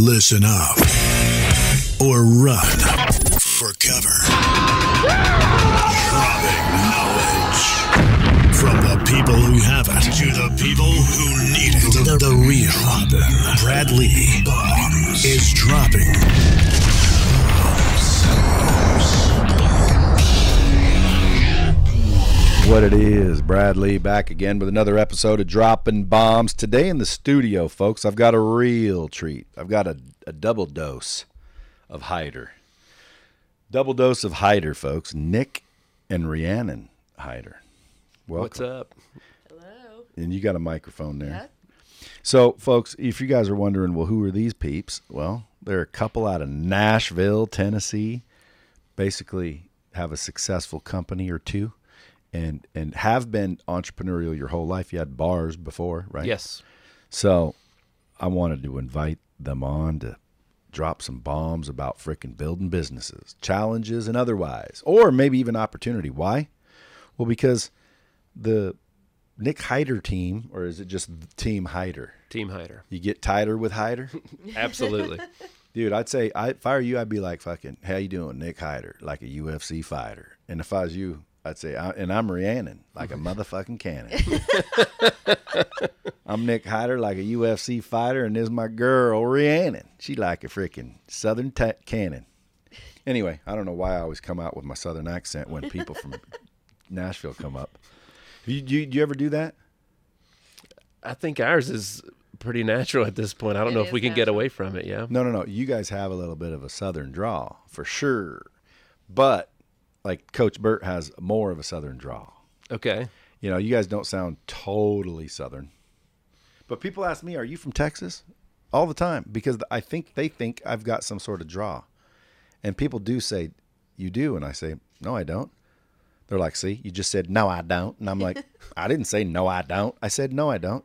Listen up or run for cover. Dropping knowledge from the people who have it to the people who need it. The, the real Brad Lea Bombs is dropping. What it is, Brad Lea back again with another episode of Dropping Bombs. Today in the studio, folks, I've got a real treat. I've got a, a double dose of Hiter. Double dose of Hiter, folks. Nick and Rhiannon Hiter. Welcome. What's up? Hello. And you got a microphone there. Yeah. So, folks, if you guys are wondering, well, who are these peeps? Well, they're a couple out of Nashville, Tennessee. Basically, have a successful company or two, and and have been entrepreneurial your whole life. You had bars before, right? Yes. So, I wanted to invite them on to drop some bombs about frickin' building businesses, challenges and otherwise, or maybe even opportunity. Why? Well, because the Nick Hiter team, or is it just Team Hiter? Team Hiter. You get tighter with Hiter, Absolutely. dude. I'd say, I, if I were you, I'd be like, "Fucking, how you doing, Nick Hiter?" Like a UFC fighter. And if I was you, I'd say, I, and I'm Rhiannon, like a motherfucking cannon. I'm Nick Hiter, like a UFC fighter, and this is my girl Rhiannon. She like a freaking Southern ta cannon. Anyway, I don't know why I always come out with my Southern accent when people from Nashville come up. You, you, do you ever do that? I think ours is pretty natural at this point. I don't It know if is we can get natural. away from it. Yeah. No, no, no. You guys have a little bit of a southern draw for sure, but like Coach Burt has more of a southern draw. Okay. You know, you guys don't sound totally southern, but people ask me, "Are you from Texas?" All the time because I think they think I've got some sort of draw, and people do say, "You do," and I say, "No, I don't." They're like, "See, you just said no, I don't," and I'm like, "I didn't say no, I don't. I said no, I don't."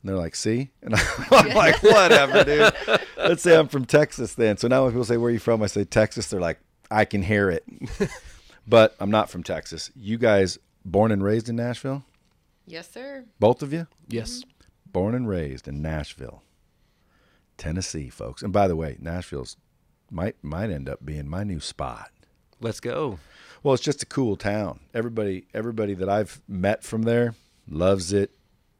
And they're like, "See," and I'm like, "Whatever, dude." Let's say I'm from Texas then. So now when people say, "Where are you from?" I say Texas. They're like, "I can hear it," but I'm not from Texas. You guys born and raised in Nashville? Yes, sir. Both of you? Yes. Mm-hmm. Born and raised in Nashville, Tennessee, folks. And by the way, Nashville's might might end up being my new spot. Let's go. Well, it's just a cool town. Everybody everybody that I've met from there loves it,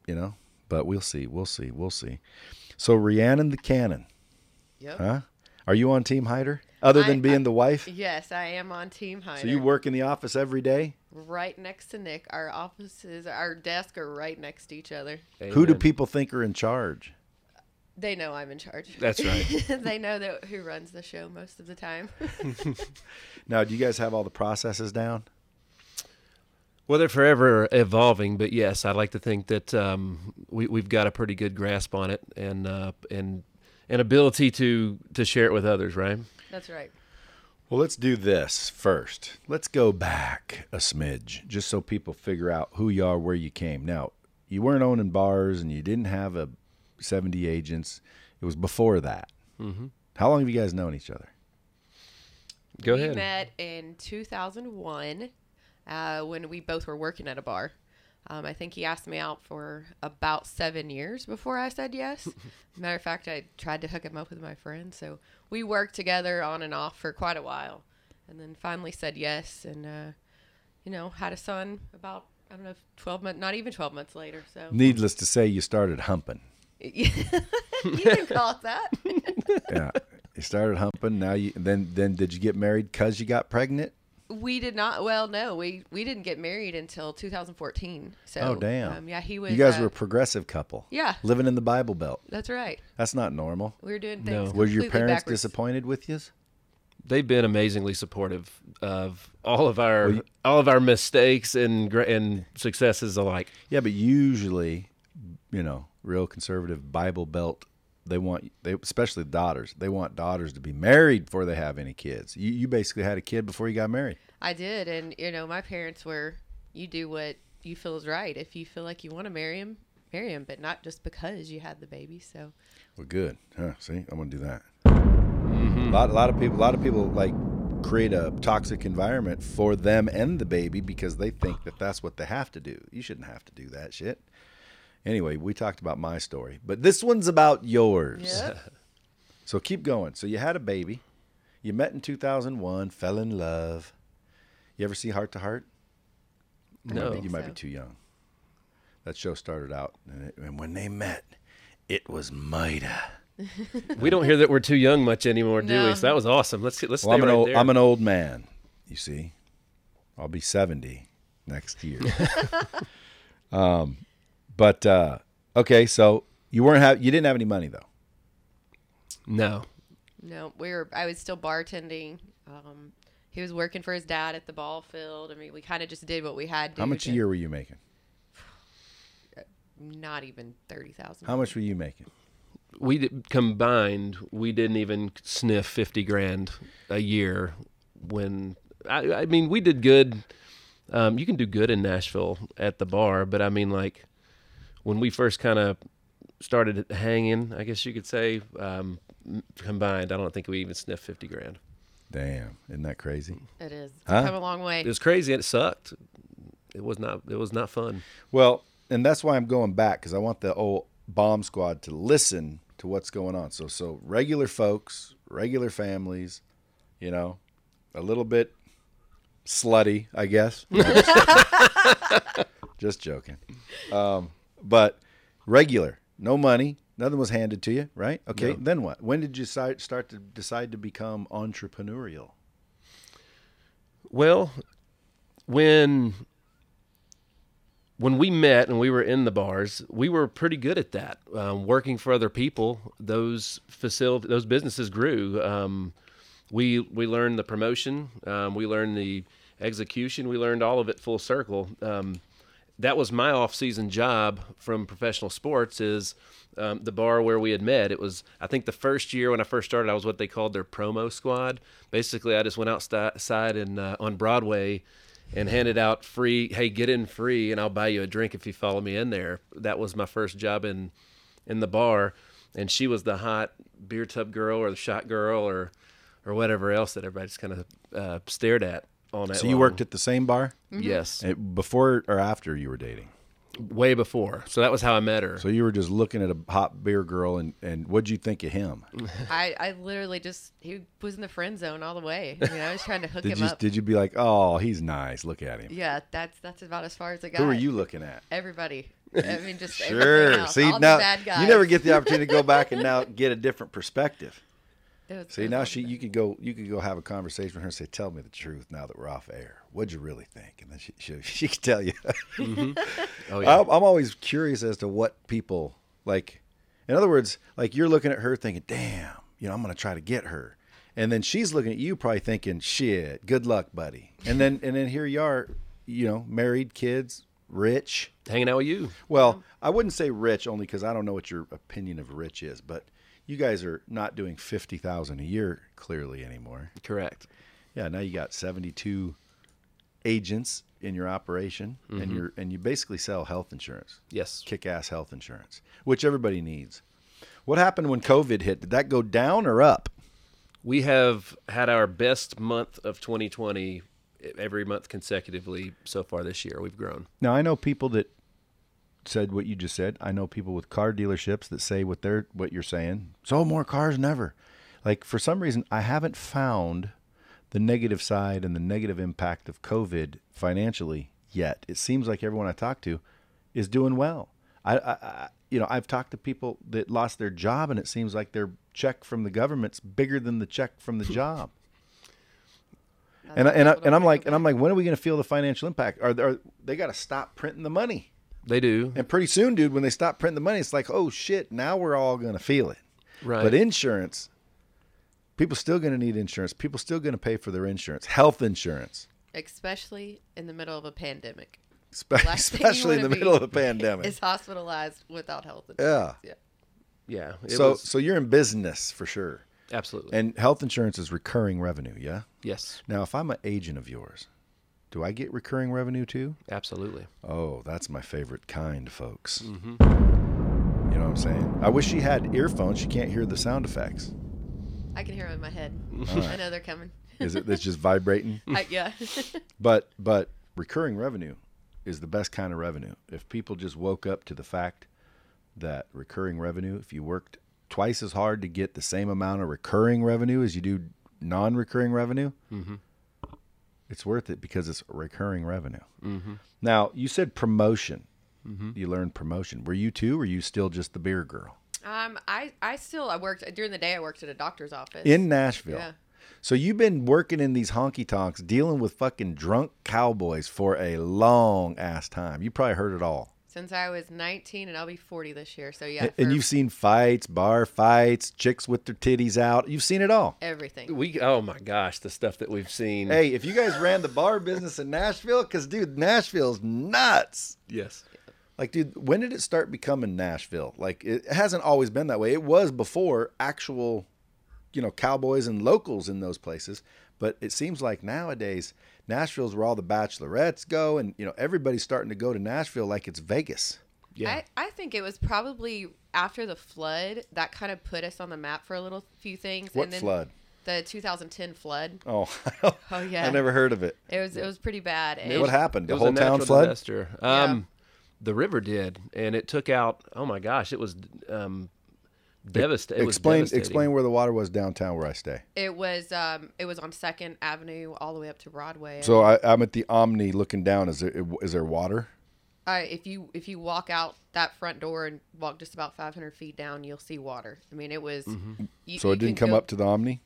you know. But we'll see. We'll see. We'll see. So Rhiannon the Cannon, Yep. huh? Are you on Team Hiter? Other than I- being I- the wife? Yes, I am on Team Hiter. So you work in the office every day? right next to Nick. Our offices, our desks are right next to each other. Who do people think are in charge? They know I'm in charge. That's right. they know that who runs the show most of the time. Now, do you guys have all the processes down? Well, they're forever evolving, but yes, I'd like to think that um, we, we've got a pretty good grasp on it and uh, and an ability to to share it with others, right? That's right. Well, let's do this first. Let's go back a smidge, just so people figure out who you are, where you came. Now, you weren't owning bars and you didn't have a 70 agents. It was before that. Mm-hmm. How long have you guys known each other? Go we ahead. We met in 2001 uh, when we both were working at a bar. Um, I think he asked me out for about seven years before I said yes. Matter of fact, I tried to hook him up with my friend, so we worked together on and off for quite a while, and then finally said yes, and uh, you know had a son about I don't know twelve months, not even twelve months later. So Needless to say, you started humping. you can call it that. Yeah, you started humping. Now you then then did you get married because you got pregnant? We did not. Well, no, we we didn't get married until 2014. So, Oh, damn. Um, yeah, he was. You guys uh, were a progressive couple. Yeah. living in the Bible Belt. That's right. That's not normal. We were doing No. things. Were your parents backwards. disappointed with you? They've been amazingly supportive of all of our Well, you- all of our mistakes and and successes alike. Yeah, but usually, you know, real conservative Bible Belt, they want they especially daughters. They want daughters to be married before they have any kids. You you basically had a kid before you got married. I did, and you know, my parents were. You do what you feel is right. If you feel like you want to marry him, marry him, but not just because you had the baby. So Well, good. Huh, see, I'm gonna do that. A lot, a lot of people, a lot of people like create a toxic environment for them and the baby because they think that that's what they have to do. You shouldn't have to do that shit. Anyway, we talked about my story, but this one's about yours. Yep. So keep going. So you had a baby. You met in 2001, fell in love. You ever see Hart to Hart? No. You might be too young. That show started out, and, it, and when they met, it was Mida. We don't hear that we're too young much anymore, do we? So that was awesome. Let's let's Well, stay I'm an right old there. I'm an old man. You see, I'll be 70 next year. um, but uh, okay, so you weren't have you didn't have any money though. no. No, we were. I was still bartending. Um, he was working for his dad at the ball field. I mean, we kind of just did what we had to. How much a year were you making? Not even thirty thousand. How much were you making? We did, combined, we didn't even sniff fifty grand a year. When I, I mean, we did good. Um, you can do good in Nashville at the bar, but I mean, like when we first kind of started hanging, I guess you could say um, combined. I don't think we even sniffed fifty grand. Damn, isn't that crazy? It is. It's Huh? come a long way. It was crazy and it sucked. It was not. It was not fun. Well, and that's why I'm going back because I want the old bomb squad to listen to what's going on. So, so regular folks, regular families, you know, a little bit slutty, I guess. Just joking. Um, but regular, no money, nothing was handed to you, right? Okay, No. then what? When did you start to decide to become entrepreneurial? Well, when when we met and we were in the bars, we were pretty good at that. Um, working for other people, those facility, those businesses grew. Um, we we learned the promotion, um, we learned the execution, we learned all of it full circle. That was my off-season job from professional sports. Is um, the bar where we had met. It was, I think, the first year when I first started, I was what they called their promo squad. Basically, I just went outside and uh, on Broadway and handed out free, hey, get in free, and I'll buy you a drink if you follow me in there. That was my first job in in the bar, and she was the hot beer tub girl or the shot girl or or whatever else that everybody just kind of uh, stared at all night. So you worked at the same bar yes, Eh, before or after you were dating? way before. So that was how I met her. So you were just looking at a hot beer girl, and, and what'd you think of him? I, I literally just he was in the friend zone all the way. You know, I was trying to hook Did him you up. did you be like, oh, he's nice, look at him? yeah, that's that's about as far as I got. Who are you looking at? Everybody. I mean, just Sure. See all now the bad guys. you never get the opportunity to go back and now get a different perspective. It was- See now she you could go you could go have a conversation with her and say, tell me the truth now that we're off air. What'd you really think? And then she she, she could tell you. Mm-hmm. oh yeah, I'm, I'm always curious as to what people like. In other words, like you're looking at her thinking, "Damn, you know, I'm gonna try to get her," and then she's looking at you, probably thinking, "Shit, good luck, buddy." And then and then here you are, you know, married, kids, rich. hanging out with you. Well, I wouldn't say rich only because I don't know what your opinion of rich is, but you guys are not doing fifty thousand a year clearly anymore. Correct. Yeah, now you got seventy-two agents in your operation, and mm-hmm. you're and you basically sell health insurance Yes. kick-ass health insurance, which everybody needs. What happened when COVID hit? Did that go down or up? We have had our best month of 2020 every month consecutively so far this year. We've grown. Now I know people that said what you just said. I know people with car dealerships that say what they're what you're saying. Sold more cars than ever. Like for some reason, I haven't found the negative side and the negative impact of COVID financially yet. It seems like everyone I talk to is doing well. I, I, I you know, I've talked to people that lost their job, and it seems like their check from the government's bigger than the check from the job. and I, and I, and I'm like and I'm like, when are we going to feel the financial impact? Are, are they got to stop printing the money? They do. And pretty soon, dude, when they stop printing the money, it's like, oh shit, now we're all going to feel it. Right. But insurance, people still going to need insurance. People still going to pay for their insurance, health insurance, especially in the middle of a pandemic. Spe- Last thing you especially in the middle of a pandemic. Is hospitalized without health insurance. Yeah. yeah. It So, was- so you're in business for sure, absolutely. and health insurance is recurring revenue. Yeah. yes. Now, if I'm an agent of yours, do I get recurring revenue too? Absolutely. Oh, that's my favorite kind, folks. Mm-hmm. You know what I'm saying? I wish she had earphones. She can't hear the sound effects. I can hear them in my head. I know they're coming. Is it? It's just vibrating. I, yeah. But but recurring revenue is the best kind of revenue. If people just woke up to the fact that recurring revenue, if you worked twice as hard to get the same amount of recurring revenue as you do non-recurring revenue, Mm-hmm. It's worth it because it's recurring revenue. Now, you said promotion. Mm-hmm. You learned promotion. Were you too, or were you still just the beer girl Um, I, I still I worked during the day. I worked at a doctor's office in Nashville? Yeah. So you've been working in these honky tonks, dealing with fucking drunk cowboys for a long ass time. You probably heard it all. Since I was 19, and I'll be 40 this year. So yeah, and for you've seen fights, bar fights, chicks with their titties out. You've seen it all. everything. We oh my gosh, the stuff that we've seen. Hey, if you guys ran the bar business in Nashville, because dude, Nashville's nuts. Yes. Like, dude, when did it start becoming Nashville? Like, it hasn't always been that way. It was before actual, you know, cowboys and locals in those places. But it seems like nowadays, Nashville's where all the bachelorettes go, and you know, everybody's starting to go to Nashville like it's Vegas. Yeah. I, I think it was probably after the flood that kind of put us on the map for a little few things. What and then flood? The 2010 flood. Oh, Oh yeah. I never heard of it. It was it was pretty bad. And What happened? The It was a whole town natural flood? disaster. Um, The river did, and it took out. Oh my gosh, it was um, devastating. It explain explain where the water was downtown where I stay. It was um it was on Second Avenue all the way up to Broadway. So I, I'm at the Omni looking down. Is there is there water? uh, if you if you walk out that front door and walk just about 500 feet down, you'll see water. I mean, it was. Mm-hmm. you- So it didn't come go- up to the Omni.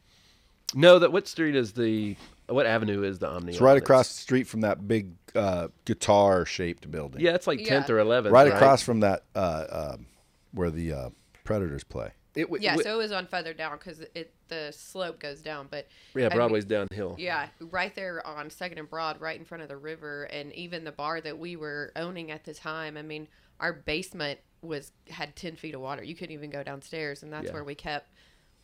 No, that what street is the what avenue is the Omni? It's right across the street from that big uh, guitar shaped building. Yeah, it's like Yeah. tenth or eleventh. right across from that uh, um where the uh, Predators play. It, w- Yeah, w- so it was on further down because it the slope goes down, but yeah, I mean- Broadway's downhill. Yeah, right there on Second and Broad, right in front of the river, and even the bar that we were owning at the time. I mean, our basement was had ten feet of water. You couldn't even go downstairs, and that's Yeah. where we kept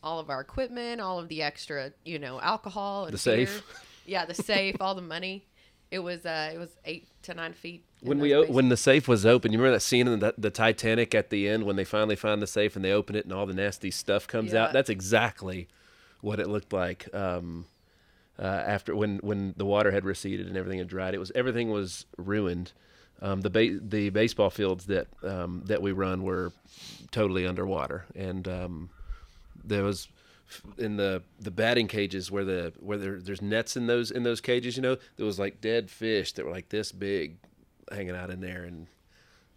all of our equipment, all of the extra, you know, alcohol and The safe. Yeah, the safe, all the money. It was uh, it was eight to nine feet. When we when the safe was open, you remember that scene in the, the Titanic at the end when they finally find the safe and they open it and all the nasty stuff comes Yeah. out. That's exactly what it looked like um, uh, after when when the water had receded and everything had dried. It was everything was ruined. Um, the ba- the baseball fields that um, that we run were totally underwater, and um, there was in the the batting cages where the where there, there's nets in those in those cages. You know, there was like dead fish that were like this big, hanging out in there, and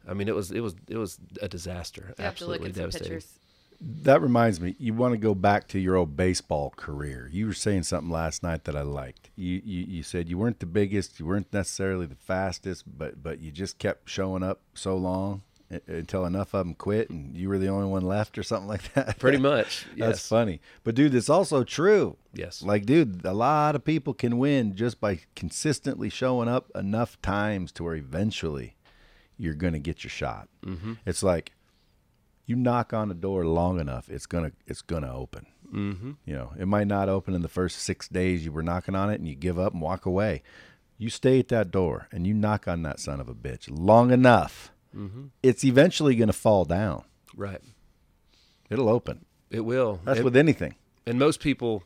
I mean, it was it was it was a disaster. you have to look Absolutely at some devastating. pictures. That reminds me, you want to go back to your old baseball career. You were saying something last night that I liked. You, you you said you weren't the biggest, you weren't necessarily the fastest, but but you just kept showing up so long u- until enough of them quit, and you were the only one left, or something like that. Pretty much. That's funny. But dude, it's also true. Yes. Like, dude, a lot of people can win just by consistently showing up enough times to where eventually you're gonna get your shot. Mm-hmm. It's like you knock on a door long enough, it's gonna it's gonna open. Mm-hmm. You know, it might not open in the first six days you were knocking on it, and you give up and walk away. You stay at that door and you knock on that son of a bitch long enough. It's eventually gonna fall down. Right. It'll open. It will. That's And- with anything. and most people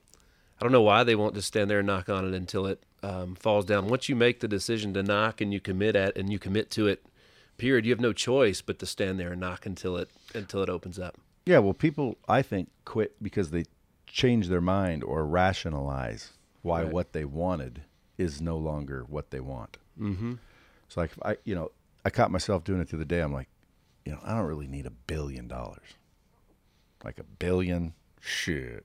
i don't know why they won't just stand there and knock on it until it um, falls down once you make the decision to knock and you commit at and you commit to it period you have no choice but to stand there and knock until it until it opens up Yeah, well, people I think quit because they change their mind or rationalize why Right. what they wanted is no longer what they want. Mm-hmm. It's like I, you know, I caught myself doing it the other day. I'm like, you know, I don't really need a billion dollars. Like a billion, shit.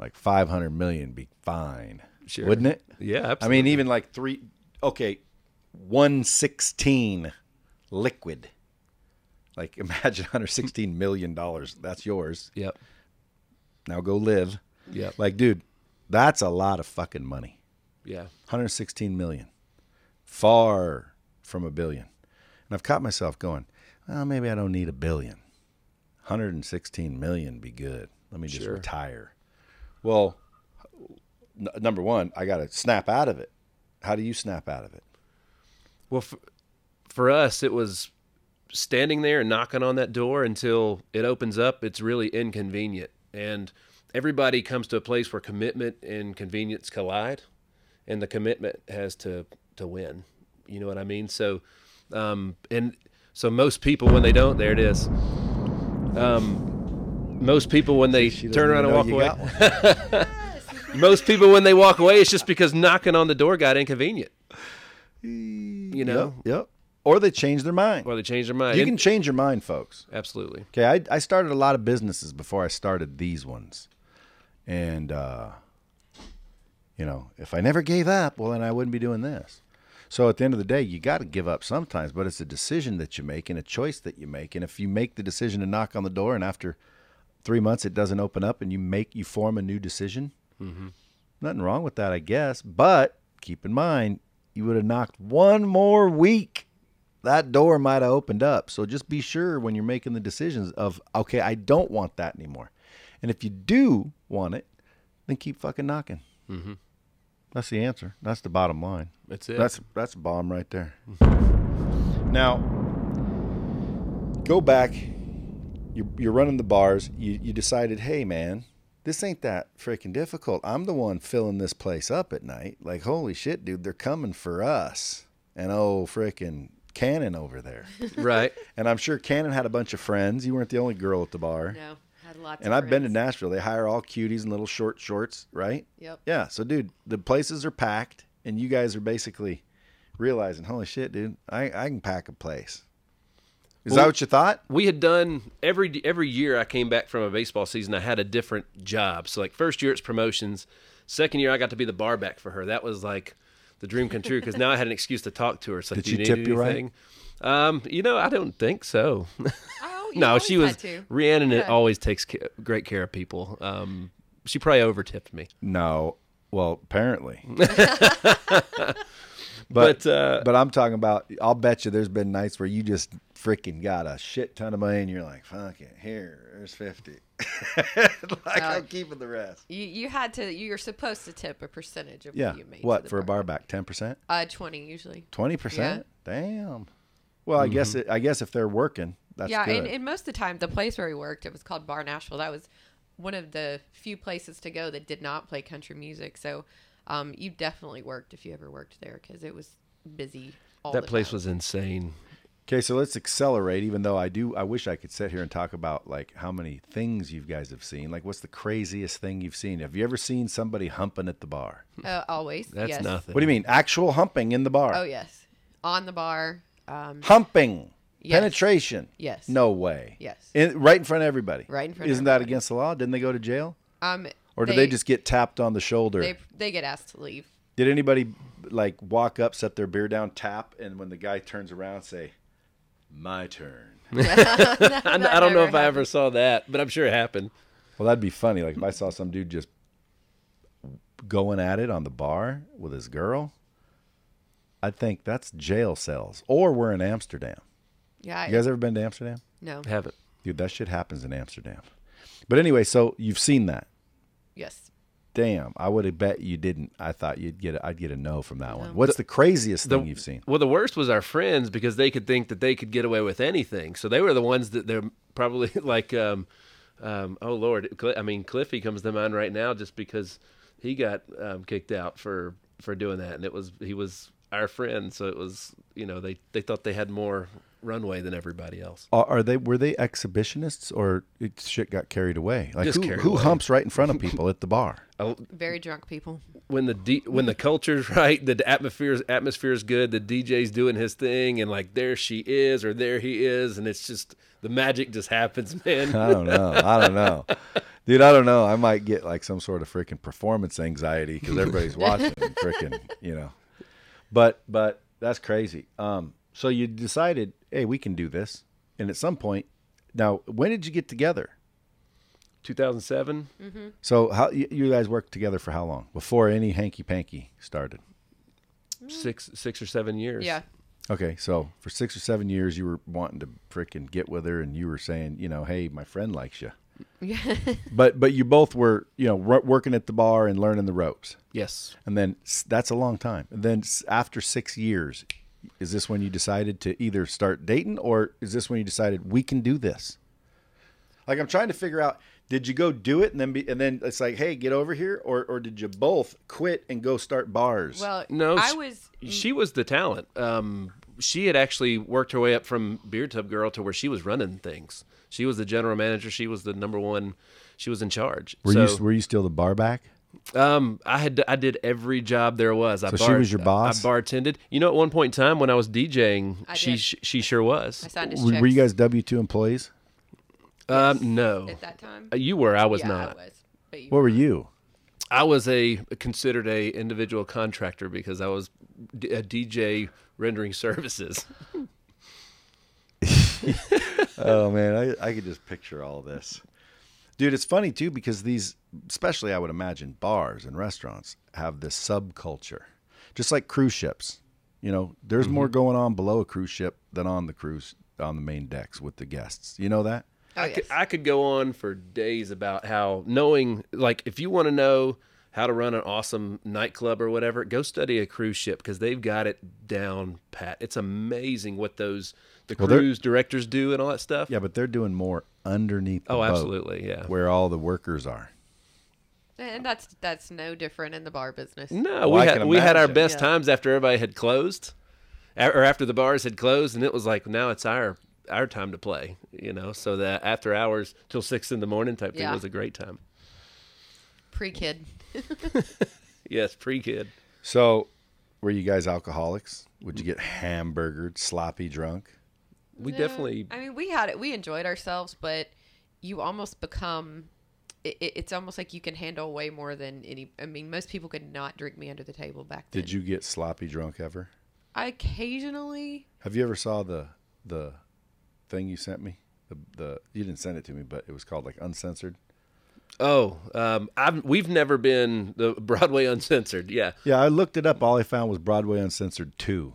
Like five hundred million be fine, Sure. wouldn't it? yeah I mean, even like three. Okay, one sixteen liquid. Like imagine 116 million dollars. That's yours. yep Now go live. Yeah. Like, dude, that's a lot of fucking money. yeah 116 million. Far from a billion. And I've caught myself going, well, maybe I don't need a billion. 116 million be good. Let me just Sure. retire. Well, n- number one, I got to snap out of it. How do you snap out of it? well for, for us it was standing there and knocking on that door until it opens up it's really inconvenient and everybody comes to a place where commitment and convenience collide and the commitment has to to win you know what i mean so um and so most people when they don't there it is um Most people when they She turn around and walk away. got. Most people when they walk away, it's just because knocking on the door got inconvenient. You know, Yep, yep. Or they change their mind. or they change their mind. you And- can change your mind, folks. absolutely. Okay, I, I started a lot of businesses before I started these ones. And, uh, you know, if I never gave up, well, then I wouldn't be doing this. So at the end of the day, you got to give up sometimes, but it's a decision that you make and a choice that you make. And if you make the decision to knock on the door and after three months it doesn't open up and you make, you form a new decision, nothing wrong with that, I guess. But keep in mind, you would have knocked one more week that door might have opened up. So just be sure when you're making the decisions of, okay, I don't want that anymore. And if you do want it, then keep fucking knocking. Mm-hmm. That's the answer. That's the bottom line. That's it. That's that's a bomb right there. now, go back. You're, you're running the bars. You, you decided, hey, man, this ain't that freaking difficult. I'm the one filling this place up at night. Like, holy shit, dude, they're coming for us. And oh, freaking Cannon over there. right. and I'm sure Cannon had a bunch of friends. You weren't the only girl at the bar. No, had lots. And of I've been to. Nashville. They hire all cuties and little short shorts, right? Yep. Yeah. So, dude, the places are packed, and you guys are basically realizing, holy shit, dude, I, I can pack a place. Is that what you thought? we had done every every year I came back from a baseball season I had a different job. So like first year it's promotions, second year I got to be the bar back for her. That was like the dream come true because now I had an excuse to talk to her. It's like, Did she you need tip you right? Um, you know, I don't think so. You no, she was had to. Rhiannon. Yeah. always takes ca- great care of people. Um, she probably over tipped me. No. Well, apparently. But, uh, but I'm talking about. I'll bet you there's been nights where you just freaking got a shit ton of money, and you're like, "Fuck it, here, there's 50. like I'm keeping the rest. You you had to. You're supposed to tip a percentage of Yeah. what you made. What the for a bar back? Ten percent? Uh, twenty usually. Twenty percent? Damn. Well, I guess it, I guess if they're working, that's yeah, good. and, and most of the time, the place where we worked, it was called Bar Nashville. That was one of the few places to go that did not play country music. So, um, you definitely worked if you ever worked there because it was busy. All that the place time. was insane. Okay, so let's accelerate. Even though I do, I wish I could sit here and talk about like how many things you guys have seen. Like, what's the craziest thing you've seen? Have you ever seen somebody humping at the bar? uh, always. That's yes. nothing. What do you mean, actual humping in the bar? Oh yes, on the bar. Um, Humping, Yes. penetration. Yes. No way. Yes. In, right in front of everybody. Right in front of Isn't that against the law? Didn't they go to jail? um, Or did they, just get tapped on the shoulder? they they get asked to leave? Did anybody like walk up, set their beer down, tap, and when the guy turns around, say, "My turn"? I, I don't know never if I ever saw that, but I'm sure it happened. Well, that'd be funny. Like if I saw some dude just going at it on the bar with his girl, I'd think that's jail cells. Or we're in Amsterdam. Yeah. You guys ever been to Amsterdam? no. Haven't. Dude, that shit happens in Amsterdam. But anyway, so you've seen that. Yes. Damn, I would have bet you didn't. I thought you'd get. A, I'd get a no from that one. What's the craziest The- thing you've seen? Well, the worst was our friends because they could think that they could get away with anything. So they were the ones that they're probably like, um, um, oh Lord, Cl- I mean Cliffy comes to mind right now just because he got um, kicked out for for doing that, and it was he was our friend, so it was you know they they thought they had more runway than everybody else. Are, are they were they exhibitionists or it, shit got carried away? Like Just who, carried who away. humps right in front of people at the bar? Very drunk people. when the D, when the culture's right, the atmosphere atmosphere is good, the DJ's doing his thing, and like there she is or there he is, and it's just the magic just happens, man. I don't know. I don't know. Dude, I don't know. I might get like some sort of freaking performance anxiety because everybody's watching and freaking, you know. But but that's crazy. Um, so you decided, hey, we can do this. And at some point, now when did you get together? 2007. Mm-hmm. So how you, you guys worked together for how long before any hanky panky started? Mm. six six or seven years. Yeah. Okay, so for six or seven years, you were wanting to freaking get with her, and you were saying, you know, hey, my friend likes you. Yeah. But but you both were, you know, wor- working at the bar and learning the ropes. Yes. And then that's a long time. And then after six years, is this when you decided to either start dating or is this when you decided we can do this? Like I'm trying to figure out, did you go do it and then be, and then it's like, hey, get over here, or or did you both quit and go start bars? Well, No, I was. She was the talent. Um, she had actually worked her way up from beer tub girl to where she was running things. She was the general manager. She was the number one. She was in charge. Were so, you were you still the bar back? Um, I had I did every job there was. I So she was your boss? I bartended. You know, at one point in time when I was DJing, I she did. she, she sure was. I signed his Were, checks you guys W two employees? Um, no, at that time. Uh, you were. I was yeah, not. I was. But you What were weren't. you? I was a considered a individual contractor because I was d- a DJ rendering services. Oh man, I, I could just picture all this. Dude, it's funny too because these, especially I would imagine, bars and restaurants have this subculture, just like cruise ships. You know, there's more Mm-hmm. going on below a cruise ship than on the cruise on the main decks with the guests. You know that? Oh, I, yes. could, I could go on for days about how knowing, like, if you want to know how to run an awesome nightclub or whatever, go study a cruise ship because they've got it down pat. It's amazing what those the Well, cruise directors do and all that stuff. Yeah, but they're doing more underneath. The Oh, boat absolutely, yeah. Where all the workers are. And that's that's no different in the bar business. No, Well, I we can had we had our imagine. best Yeah. times after everybody had closed, a- or after the bars had closed, and it was like now it's our our time to play. You know, so that after hours till six in the morning type thing Yeah. was a great time. Pre kid. Yes, pre kid. So, were you guys alcoholics? Would you get hamburgered, sloppy drunk? We No, definitely I mean, we had it. We enjoyed ourselves, but you almost become. It, it- it's almost like you can handle way more than any. I mean, most people could not drink me under the table back then. Did you get sloppy drunk ever? I occasionally. Have you ever saw the the thing you sent me? The the you didn't send it to me, but it was called like uncensored. Oh, um, I've we've never been the Broadway uncensored. Yeah, Yeah, I looked it up. All I found was Broadway Uncensored two.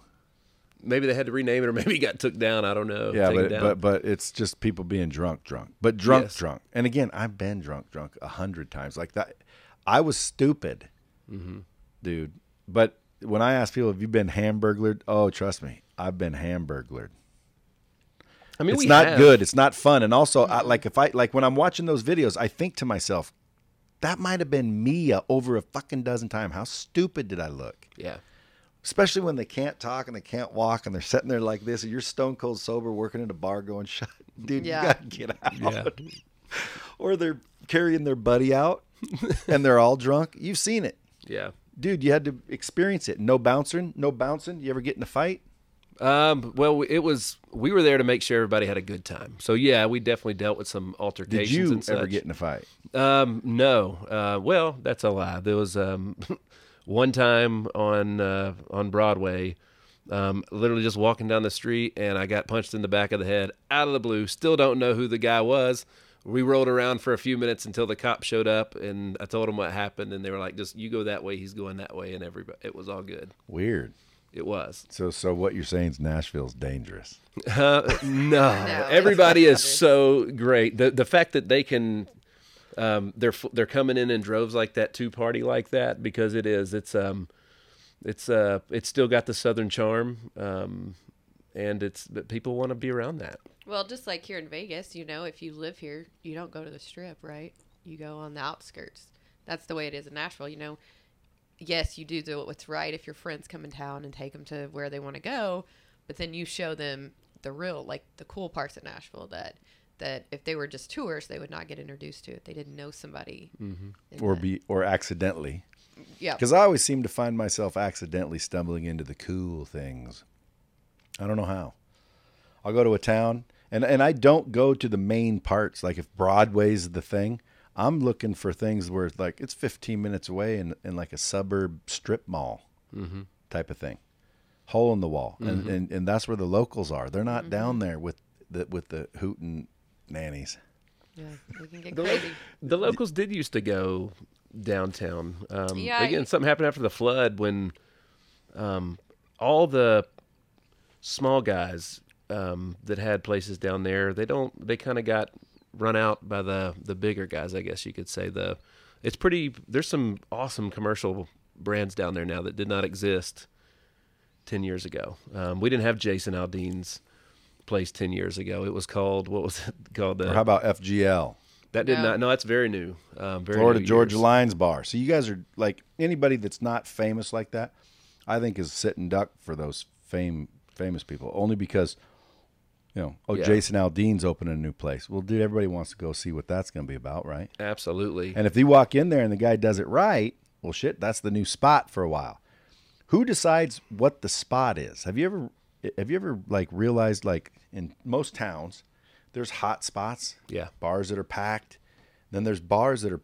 Maybe they had to rename it, or maybe it got took down. I don't know. Yeah, but but but it's just people being drunk, drunk, but drunk, Yes. drunk. And again, I've been drunk, drunk a hundred times. Like that, I was stupid, Mm-hmm. dude. But when I ask people, "Have you been hamburglared?" Oh, trust me, I've been hamburglared. I mean, it's not have- good. It's not fun. And also, I, like if I like when I'm watching those videos, I think to myself, that might have been me over a fucking dozen times. How stupid did I look? Yeah, Especially when they can't talk and they can't walk and they're sitting there like this, and you're stone cold sober working in a bar going, "Shut, dude, Yeah. you gotta get out." yeah. Or they're carrying their buddy out, and they're all drunk. You've seen it, yeah. dude. You had to experience it. No bouncing, no bouncing. You ever get in a fight? Um, well, it was we were there to make sure everybody had a good time. So yeah, we definitely dealt with some altercations. Did altercations. you and such. ever get in a fight? Um, no. Uh, well, that's a lie. There was um, one time on uh, on Broadway, um, literally just walking down the street, and I got punched in the back of the head out of the blue. Still don't know who the guy was. We rolled around for a few minutes until the cop showed up, and I told them what happened, and they were like, "Just you go that way, he's going that way," and everybody, it was all good. Weird. It was. So, so what you're saying is Nashville's dangerous. Uh, no, it's everybody is so great. The the fact that they can, um, they're they're coming in in droves like that two party like that because it is it's um, it's uh it's still got the southern charm, um, and it's but people want to be around that. Well, just like here in Vegas, you know, if you live here, you don't go to the strip, right? You go on the outskirts. That's the way it is in Nashville. You know, yes, you do do what's right if your friends come in town and take them to where they want to go, but then you show them the real, like the cool parts of Nashville that that if they were just tourists, they would not get introduced to it. They didn't know somebody. Mm-hmm. in or the- be or accidentally. Yeah, because i always seem to find myself accidentally stumbling into the cool things. I don't know how. I'll go to a town and and i don't go to the main parts like if broadway's the thing i'm looking for things where it's like it's 15 minutes away in, in like a suburb strip mall mm-hmm. type of thing. Hole in the wall. And, mm-hmm. and and that's where the locals are. They're not down there with the with the hooting nannies yeah, we can get crazy. The locals did used to go downtown. Um, Yeah, again, I- something happened after the flood when um, all the small guys um, that had places down there, they don't, they kind of got run out by the the bigger guys. I guess you could say the. It's pretty. There's some awesome commercial brands down there now that did not exist ten years ago. Um, we didn't have Jason Aldean's place ten years ago. It was called what was it called? or The, how about fgl that did No. not. No, that's very new. Um, very Florida new Georgia years. Lines Bar. So you guys are like anybody that's not famous like that, I think is sitting duck for those fame famous people. Only because You know, oh, Yeah. Jason Aldean's opening a new place. Well, dude, everybody wants to go see what that's going to be about, right? Absolutely. And if you walk in there and the guy does it right, well, shit, that's the new spot for a while. Who decides what the spot is? Have you ever, have you ever like realized like in most towns, there's hot spots, Yeah. bars that are packed. Then there's bars that are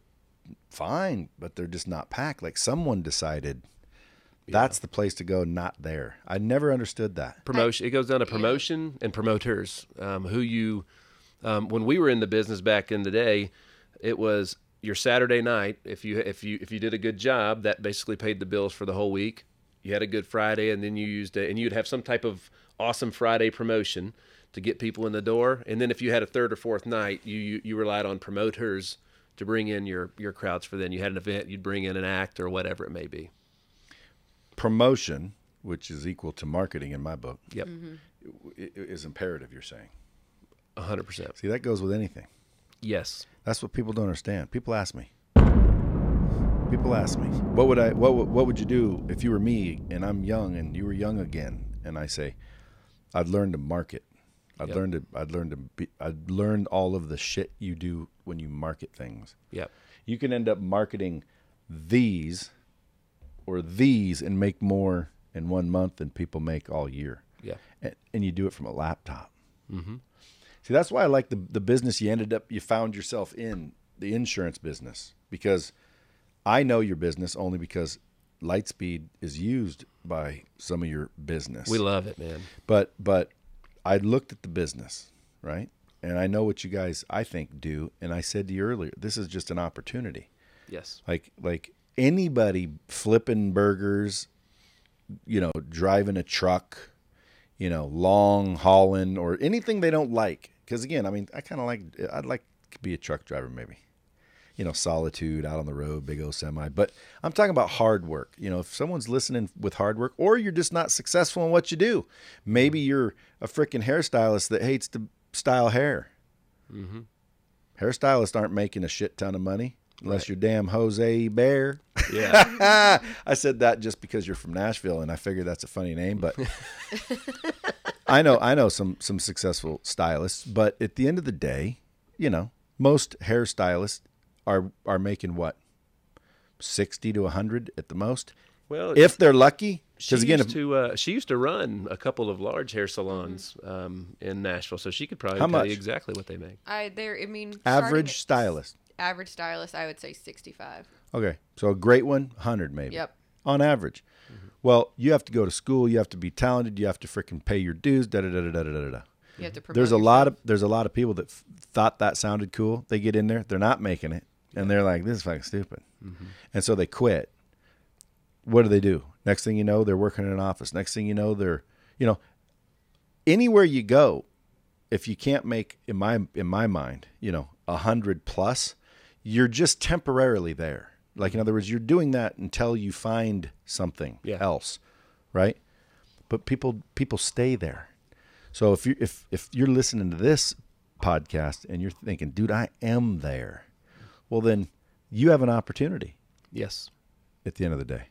fine, but they're just not packed. Like someone decided that's the place to go, not there. I never understood that. promotion. It goes down to promotion and promoters. Um, who you, um, when we were in the business back in the day, it was your Saturday night. If you if you if you did a good job, that basically paid the bills for the whole week. You had a good Friday, and then you used it, and you'd have some type of awesome Friday promotion to get people in the door. And then if you had a third or fourth night, you you, you relied on promoters to bring in your your crowds for then. You had an event, you'd bring in an act or whatever it may be. Promotion, which is equal to marketing in my book, Yep, mm-hmm. i- i- is imperative. You're saying. a hundred percent. See, that goes with anything. Yes. That's what people don't understand. People ask me. People ask me, what would I, what, would- what would you do if you were me and I'm young and you were young again? And I say, I'd learn to market. I'd Yep. learn to, I'd learn to be, I'd learn all of the shit you do when you market things. Yep. You can end up marketing these or these and make more in one month than people make all year. Yeah. And, and you do it from a laptop. Mm-hmm. See, that's why I like the the business you ended up you found yourself in the insurance business because I know your business only because Lightspeed is used by some of your business. We love it, man. but but I looked at the business, right? And I know what you guys I think do and I said to you earlier, this is just an opportunity. Yes. Like like anybody flipping burgers, you know, driving a truck, you know, long hauling or anything they don't like. Because again, I mean, I kind of like I'd like to be a truck driver maybe. You know, solitude out on the road, big old semi. But I'm talking about hard work. You know, if someone's listening with hard work, or you're just not successful in what you do, maybe mm-hmm. you're a freaking hairstylist that hates to style hair. Mm-hmm. Hairstylists aren't making a shit ton of money unless you're damn Jose Eber. Yeah. I said that just because you're from Nashville, and I figured that's a funny name. But I know I know some some successful stylists. But at the end of the day, you know, most hairstylists are are making what sixty to hundred at the most, well, if they're lucky. she Because again, used if, to uh, she used to run a couple of large hair salons um, in Nashville, so she could probably tell much? you exactly what they make. I there. I mean, average stylist. average stylist, I would say sixty-five. Okay, so a great one, hundred maybe. Yep. On average. Well, you have to go to school. You have to be talented. You have to freaking pay your dues. Da da da da da da da da. You have to. Promote There's a lot of there's a lot of people that f- thought that sounded cool. They get in there, they're not making it, and they're like, "This is fucking stupid," mm-hmm. and so they quit. What do they do? Next thing you know, they're working in an office. Next thing you know, they're you know, anywhere you go, if you can't make in my in my mind, you know, a hundred plus, you're just temporarily there. Like in mm-hmm. other words, you're doing that until you find something Yeah. else, right? But people people stay there. So if you if if you're listening to this podcast and you're thinking, dude, I am there, well then you have an opportunity Yes, at the end of the day.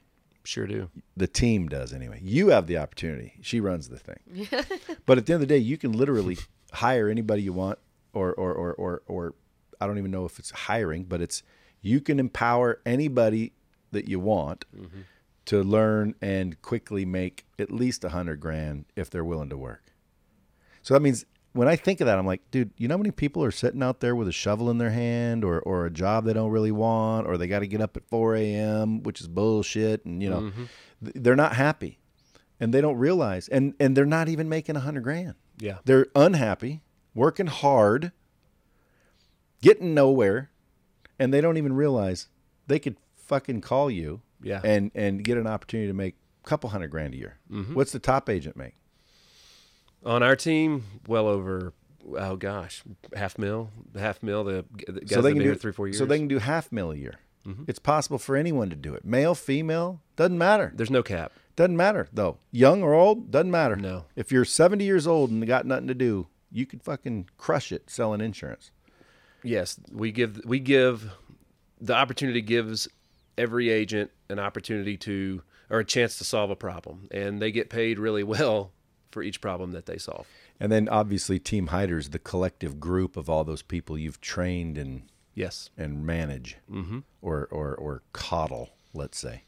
sure do. The team does anyway. You have the opportunity. She runs the thing. but at the end of the day, you can literally hire anybody you want or or or or, or I don't even know if it's hiring, but it's you can empower anybody that you want mm-hmm. to learn and quickly make at least a hundred grand if they're willing to work. So that means when I think of that, I'm like, dude, you know how many people are sitting out there with a shovel in their hand or, or a job they don't really want, or they got to get up at 4 a.m., which is bullshit. And, you know, mm-hmm. th- they're not happy and they don't realize, and, and they're not even making a hundred grand. Yeah, They're unhappy, working hard, getting nowhere, and they don't even realize they could fucking call you Yeah. and, and get an opportunity to make a couple hundred grand a year. Mm-hmm. What's the top agent make? On our team, well over oh gosh, half mil, half mil. The, the guys so they can do here three four years. So they can do half mil a year. Mm-hmm. It's possible for anyone to do it. Male, female, doesn't matter. There's no cap. Doesn't matter though. Young or old, doesn't matter. No. If you're 70 years old and got nothing to do, you could fucking crush it selling insurance. Yes, we give we give the opportunity gives every agent an opportunity to or a chance to solve a problem, and they get paid really well for each problem that they solve. And then obviously Team Hiter's the collective group of all those people you've trained and Yes. and manage mm-hmm. or, or or coddle, let's say.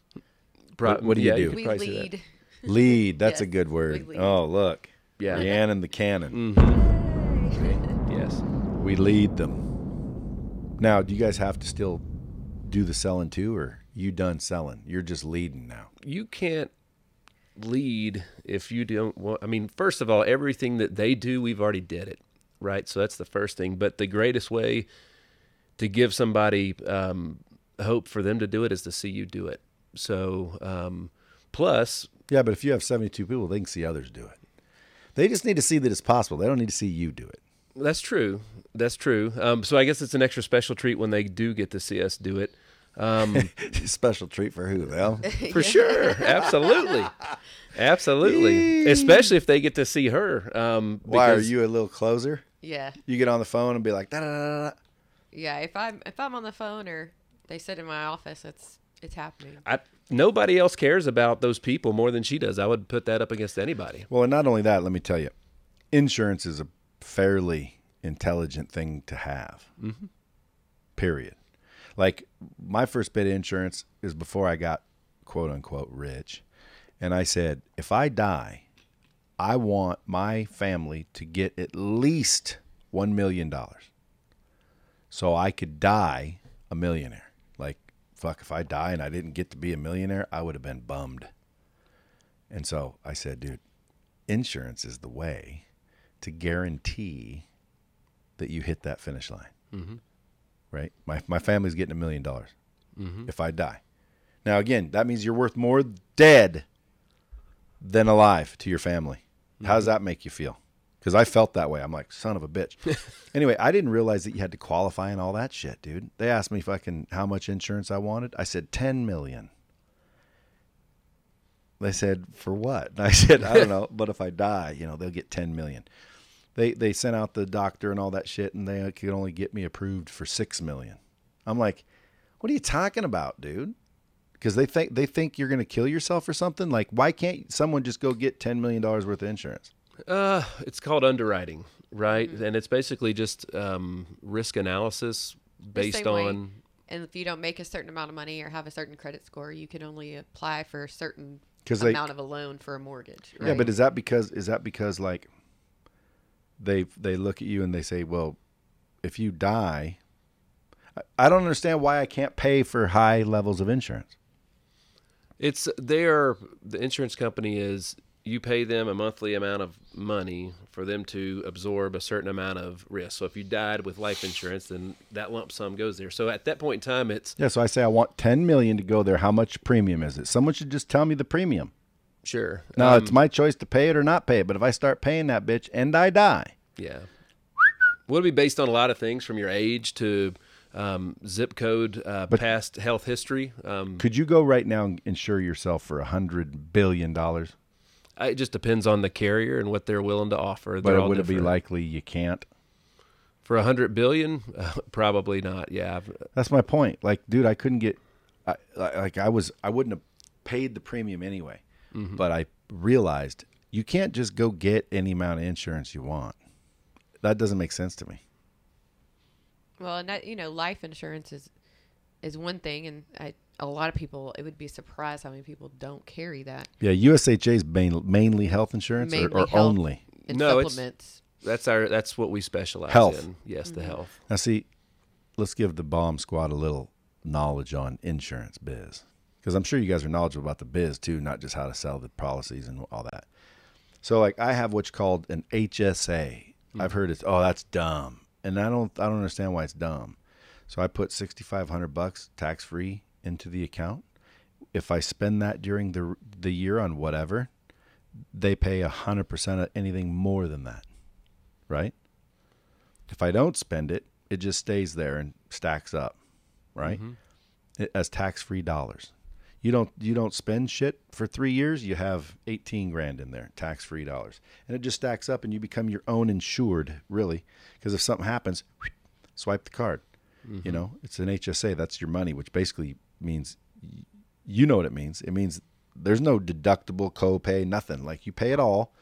Pro- What- what do you do? We probably say that. lead. Lead, that's a good word. Oh, look. Yeah. Leanne and the cannon. Yes. We lead them. Now, do you guys have to still do the selling too, or you done selling? You're just leading now. you can't lead if you don't want i mean first of all everything that they do we've already did it right so that's the first thing but the greatest way to give somebody um, hope for them to do it is to see you do it so um, plus Yeah, but if you have 72 people, they can see others do it. They just need to see that it's possible. They don't need to see you do it. that's true that's true um, so i guess it's an extra special treat when they do get to see us do it um, Special treat for who, Them? for sure absolutely absolutely especially if they get to see her um, Why are because- you a little closer? Yeah, You get on the phone and be like, da da da da. yeah. If I'm if I'm on the phone or they sit in my office, it's it's happening. I, nobody else cares about those people more than she does. I would put that up against anybody. Well, and not only that, let me tell you, insurance is a fairly intelligent thing to have. Period. Like my first bit of insurance is before I got quote unquote rich, and I said, if I die, I want my family to get at least one million dollars, so I could die a millionaire. Like fuck, if I die and I didn't get to be a millionaire, I would have been bummed. And so I said, dude, insurance is the way to guarantee that you hit that finish line. Mm-hmm. Right? My, my family's getting a million dollars mm-hmm. if I die. Now, again, that means you're worth more dead than alive to your family. How does mm-hmm. that make you feel? Because I felt that way. I'm like, son of a bitch. anyway, I didn't realize that you had to qualify and all that shit, dude. They asked me fucking how much insurance I wanted. I said 10 million. They said, for what? And I said, I don't know, but if I die, you know, they'll get 10 million. They they sent out the doctor and all that shit and they could only get me approved for 6 million. I'm like, what are you talking about, dude? Because they think they think you're going to kill yourself or something. Like, why can't someone just go get 10 million dollars worth of insurance? Uh, it's called underwriting, right? And it's basically just um, risk analysis based same way. on. And if you don't make a certain amount of money or have a certain credit score, you can only apply for a certain 'Cause they- amount of a loan for a mortgage. Yeah, but is that because is that because like they they look at you and they say, well, if you die, I, don't understand why I can't pay for high levels of insurance. It's their the insurance company is you pay them a monthly amount of money for them to absorb a certain amount of risk. So if you died with life insurance, then that lump sum goes there. So at that point in time, it's Yeah, so I say I want 10 million to go there. How much premium is it? Someone should just tell me the premium. Sure. No, Um, it's my choice to pay it or not pay it. But if I start paying that bitch and I die, Yeah. Would be based on a lot of things from your age to um, zip code, uh, past health history. Um, could you go right now and insure yourself for a hundred billion dollars? it just depends on the carrier and what they're willing to offer. But They're all would it be likely you can't? for a hundred billion? Uh, probably not. Yeah. That's my point. Like, dude, I couldn't get, I, like, I was, I wouldn't have paid the premium anyway. Mm-hmm. But I realized you can't just go get any amount of insurance you want. That doesn't make sense to me. Well, and that you know, life insurance is is one thing, and I, a lot of people it would be surprised how many people don't carry that. Yeah, USHA is main, mainly health insurance or, Mainly or health. only. And No, it's- supplements. That's our. That's what we specialize Health. in. Yes, the mm-hmm. health. Now, see, let's give the bomb squad a little knowledge on insurance biz. Because I'm sure you guys are knowledgeable about the biz too, not just how to sell the policies and all that. So, like, I have what's called an HSA. Hmm. I've heard it's, oh, that's dumb. And I don't, I don't understand why it's dumb. So I put 6,500 bucks tax free into the account. If I spend that during the the year on whatever, they pay 100% of anything more than that. Right? If I don't spend it, it just stays there and stacks up, right? Mm-hmm. It, as tax-free dollars. You don't you don't spend shit for 3 years, you have 18 grand in there, tax-free dollars. And it just stacks up and you become your own insured, really, because if something happens, swipe the card. You mm-hmm. know, it's an HSA, that's your money, which basically means you know what it means. It means there's no deductible, copay, nothing. Like you pay it all,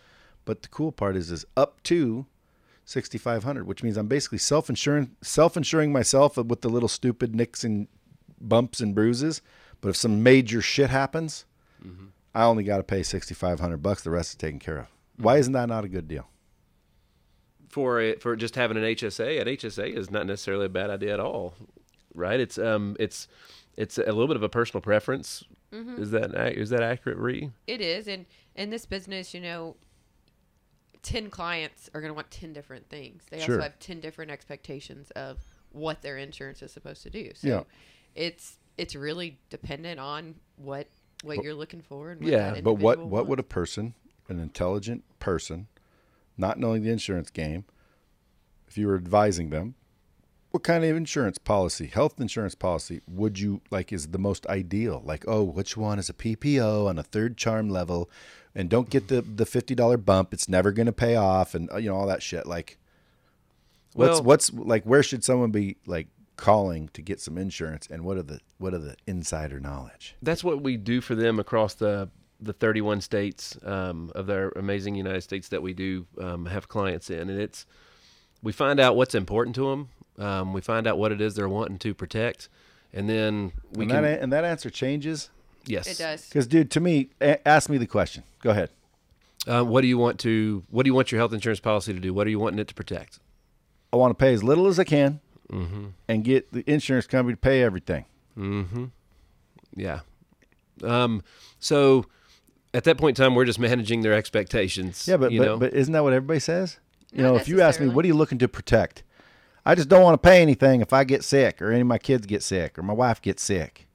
But the cool part is is up to 6500 which means I'm basically self-insuring self-insuring myself with the little stupid nicks and bumps and bruises. But if some major shit happens, I only got to pay 6500 bucks. The rest is taken care of. Why isn't that not a good deal? for it for just having an HSA, an HSA is not necessarily a bad idea at all, right? It's um it's it's a little bit of a personal preference. Is that ac- is that accurate, Ree? It is, and in this business, you know, ten clients are going to want ten different things. They Sure. also have ten different expectations of what their insurance is supposed to do. So Yeah. it's it's really dependent on what what you're looking for and what Yeah, But what what would a person, an intelligent person, not knowing the insurance game, if you were advising them, what kind of insurance policy, health insurance policy, would you like is the most ideal? Like, oh, which one is a PPO on a third charm level, and don't get the the fifty dollar bump. It's never going to pay off, and uh, you know all that shit. Like, what's Well- what's like? Where should someone be like calling to get some insurance, and what are the what are the insider knowledge? That's what we do for them across the the 31 states um, of their amazing United States that we do um, have clients in, and it's we find out what's important to them. Um, we find out what it is they're wanting to protect, and then we and can that and that answer changes. yes It does. Because, dude, to me, a- ask me the question. Go ahead. Uh, what do you want to? What do you want your health insurance policy to do? What are you wanting it to protect? I want to pay as little as I can Mm-hmm. and get the insurance company to pay everything. Mm-hmm. Yeah. Um. So at that point in time, we're just managing their expectations. Yeah, but you but, know? but isn't that what everybody says? You Not know, if you ask me, what are you looking to protect? I just don't want to pay anything if I get sick or any of my kids get sick or my wife gets sick.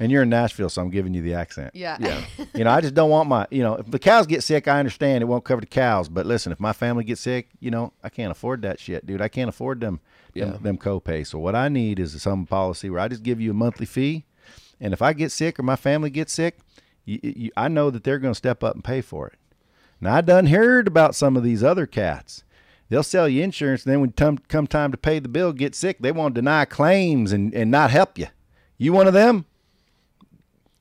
And you're in Nashville, so I'm giving you the accent. Yeah. yeah. You know, I just don't want my, you know, if the cows get sick, I understand it won't cover the cows. But listen, if my family gets sick, you know, I can't afford that shit, dude. I can't afford them, them, Yeah. them co-pays. So what I need is some policy where I just give you a monthly fee. And if I get sick or my family gets sick, you, you, I know that they're going to step up and pay for it. Now, I done heard about some of these other cats. They'll sell you insurance, and then when come, come time to pay the bill, get sick, they want to deny claims and, and not help you. You one of them?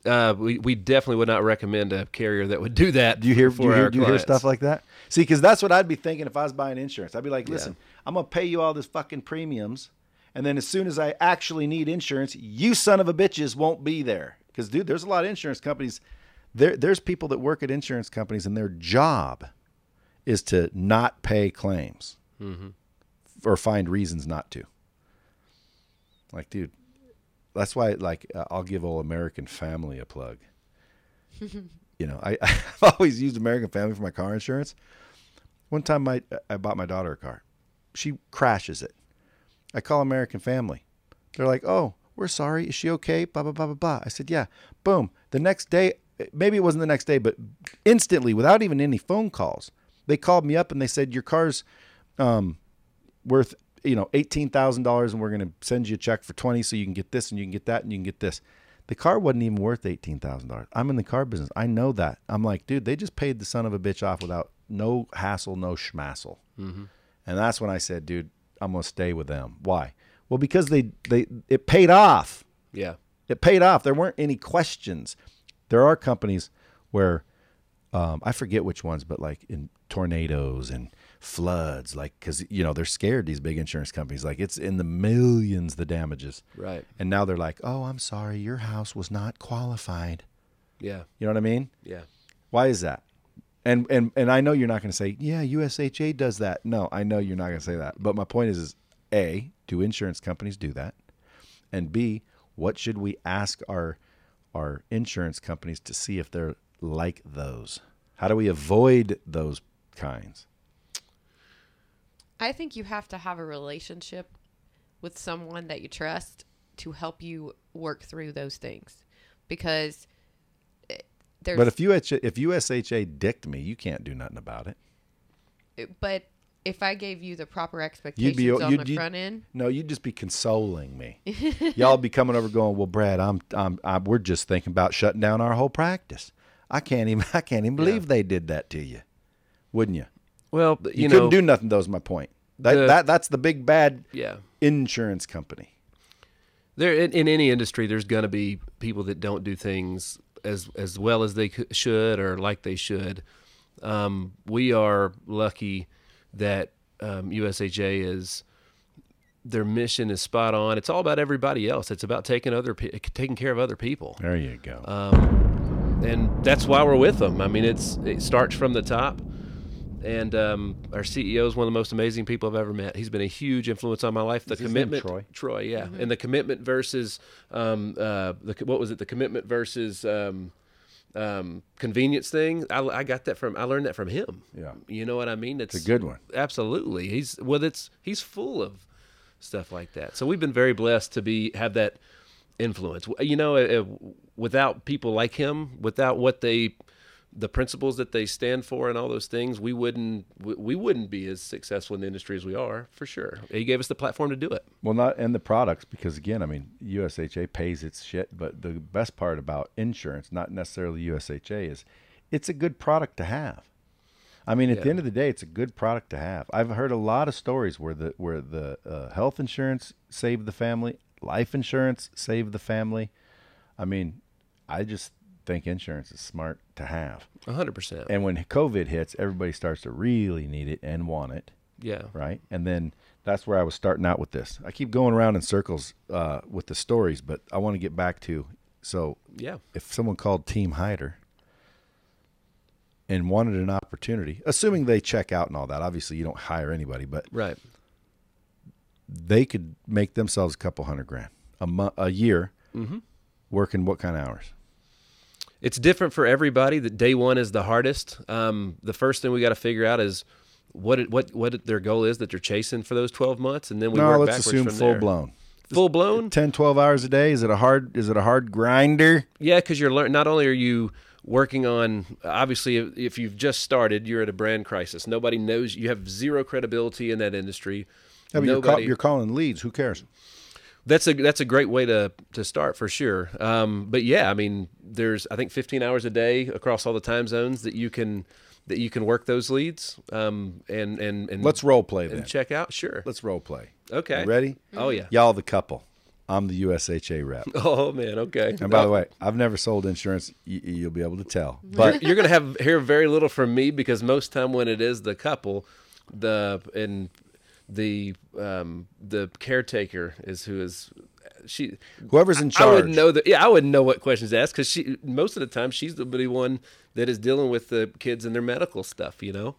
uh, we we definitely would not recommend a carrier that would do that. Do you hear? for Do you hear, do you hear stuff like that? See, because that's what I'd be thinking if I was buying insurance. I'd be like, listen, I'm gonna pay you all this fucking premiums, and then as soon as I actually need insurance, you son of a bitches won't be there. Because dude, there's a lot of insurance companies. There, there's people that work at insurance companies, and their job is to not pay claims or find reasons not to. Like, dude, that's why like uh, I'll give old American Family a plug. you know, I I've always used American Family for my car insurance. One time, my I bought my daughter a car. She crashes it. I call American Family. They're like, "Oh, we're sorry. Is she okay?" Blah blah blah blah blah. I said, "Yeah." Boom. The next day, maybe it wasn't the next day, but instantly, without even any phone calls, they called me up and they said, "Your car's um, worth you know eighteen thousand dollars, and we're going to send you a check for twenty, so you can get this and you can get that and you can get this." The car wasn't even worth eighteen thousand dollars. I'm in the car business. I know that. I'm like, dude, they just paid the son of a bitch off without no hassle, no schmassle. And that's when I said, dude, I'm gonna stay with them. Why? Well, because they they it paid off. Yeah. It paid off. There weren't any questions. There are companies where um, I forget which ones, but like in tornadoes and floods, like because you know they're scared. These big insurance companies, like it's in the millions the damages. Right. And now they're like, oh, I'm sorry, your house was not qualified. Yeah. You know what I mean? Yeah. Why is that? And and and I know you're not going to say, yeah, USHA does that. No, I know you're not going to say that. But my point is, is a, do insurance companies do that? And b, what should we ask our our insurance companies to see if they're like those? How do we avoid those kinds? I think you have to have a relationship with someone that you trust to help you work through those things because there's But if UH, if USHA dicked me, you can't do nothing about it. but if I gave you the proper You'd expectations be on you'd, the you'd- front end, No, you'd just be consoling me. Y'all be coming over, going, "Well, Brad, I'm, I'm, I'm, we're just thinking about shutting down our whole practice. I can't even, I can't even believe they did that to you, wouldn't you? Well, You, you, couldn't do nothing. Those my point. That, The- that, that's the big bad yeah. insurance company. There in, in any industry, there's going to be people that don't do things as as well as they should or like they should. Um, we are lucky that um, USHA is their mission is spot on. It's all about everybody else. It's about taking other pe- taking care of other people, There you go. and that's why we're with them. I mean, it's it starts from the top. And um, our CEO is one of the most amazing people I've ever met. He's been a huge influence on my life. The Is his name commitment, Troy? yeah, and the commitment versus um, uh, the what was it? The commitment versus um, um, convenience thing. I, I got that from I learned that from him. Yeah. you know what I mean. It's, a good one. Absolutely, he's well. It's he's full of stuff like that. So we've been very blessed to be have that influence. You know, uh, without people like him, without what they the principles that they stand for and all those things, we wouldn't we, wouldn't be as successful in the industry as we are for sure. He gave us the platform to do it. Well, not and the products because again, I mean, USHA pays its shit, but the best part about insurance, not necessarily USHA, is it's a good product to have. I mean, at the end of the day, it's a good product to have. I've heard a lot of stories where the where the uh, health insurance saved the family, life insurance saved the family. I mean, I just think insurance is smart to have. hundred percent. And when COVID hits, everybody starts to really need it and want it Yeah. right? And then that's where I was starting out with this. I keep going around in circles uh, with the stories, but I want to get back to so Yeah. if someone called Team Hiter and wanted an opportunity, assuming they check out and all that, obviously you don't hire anybody, but Right. they could make themselves a couple hundred grand a mo- a year, working what kind of hours? It's different for everybody. That day one is the hardest. Um, the first thing we got to figure out is what it, what what their goal is that they're chasing for those twelve months, and then we no, work let's backwards assume from full there. blown. Full blown. 10, 12 hours a day. Is it a hard? Is it a hard grinder? Yeah, because you're learning Not only are you working on, obviously, if, you've just started, you're at a brand crisis. Nobody knows. You have zero credibility in that industry. Yeah, but you're, call, Nobody. you're calling leads. Who cares? That's a that's a great way to to start for sure. Um, but yeah, I mean, there's I think 15 hours a day across all the time zones that you can that you can work those leads. Um, and and and Let's role play then. check out. Sure. Let's role play. Okay. You ready? Oh yeah. Y'all the couple. I'm the USHA rep. Oh man. Okay. And by the way, I've never sold insurance. Y- you'll be able to tell. But you're gonna have hear very little from me because most time when it is the couple, the and the um the caretaker is who is she whoever's in I charge, would know that. Yeah, I wouldn't know what questions to ask because she most of the time she's the the one that is dealing with the kids and their medical stuff. You know.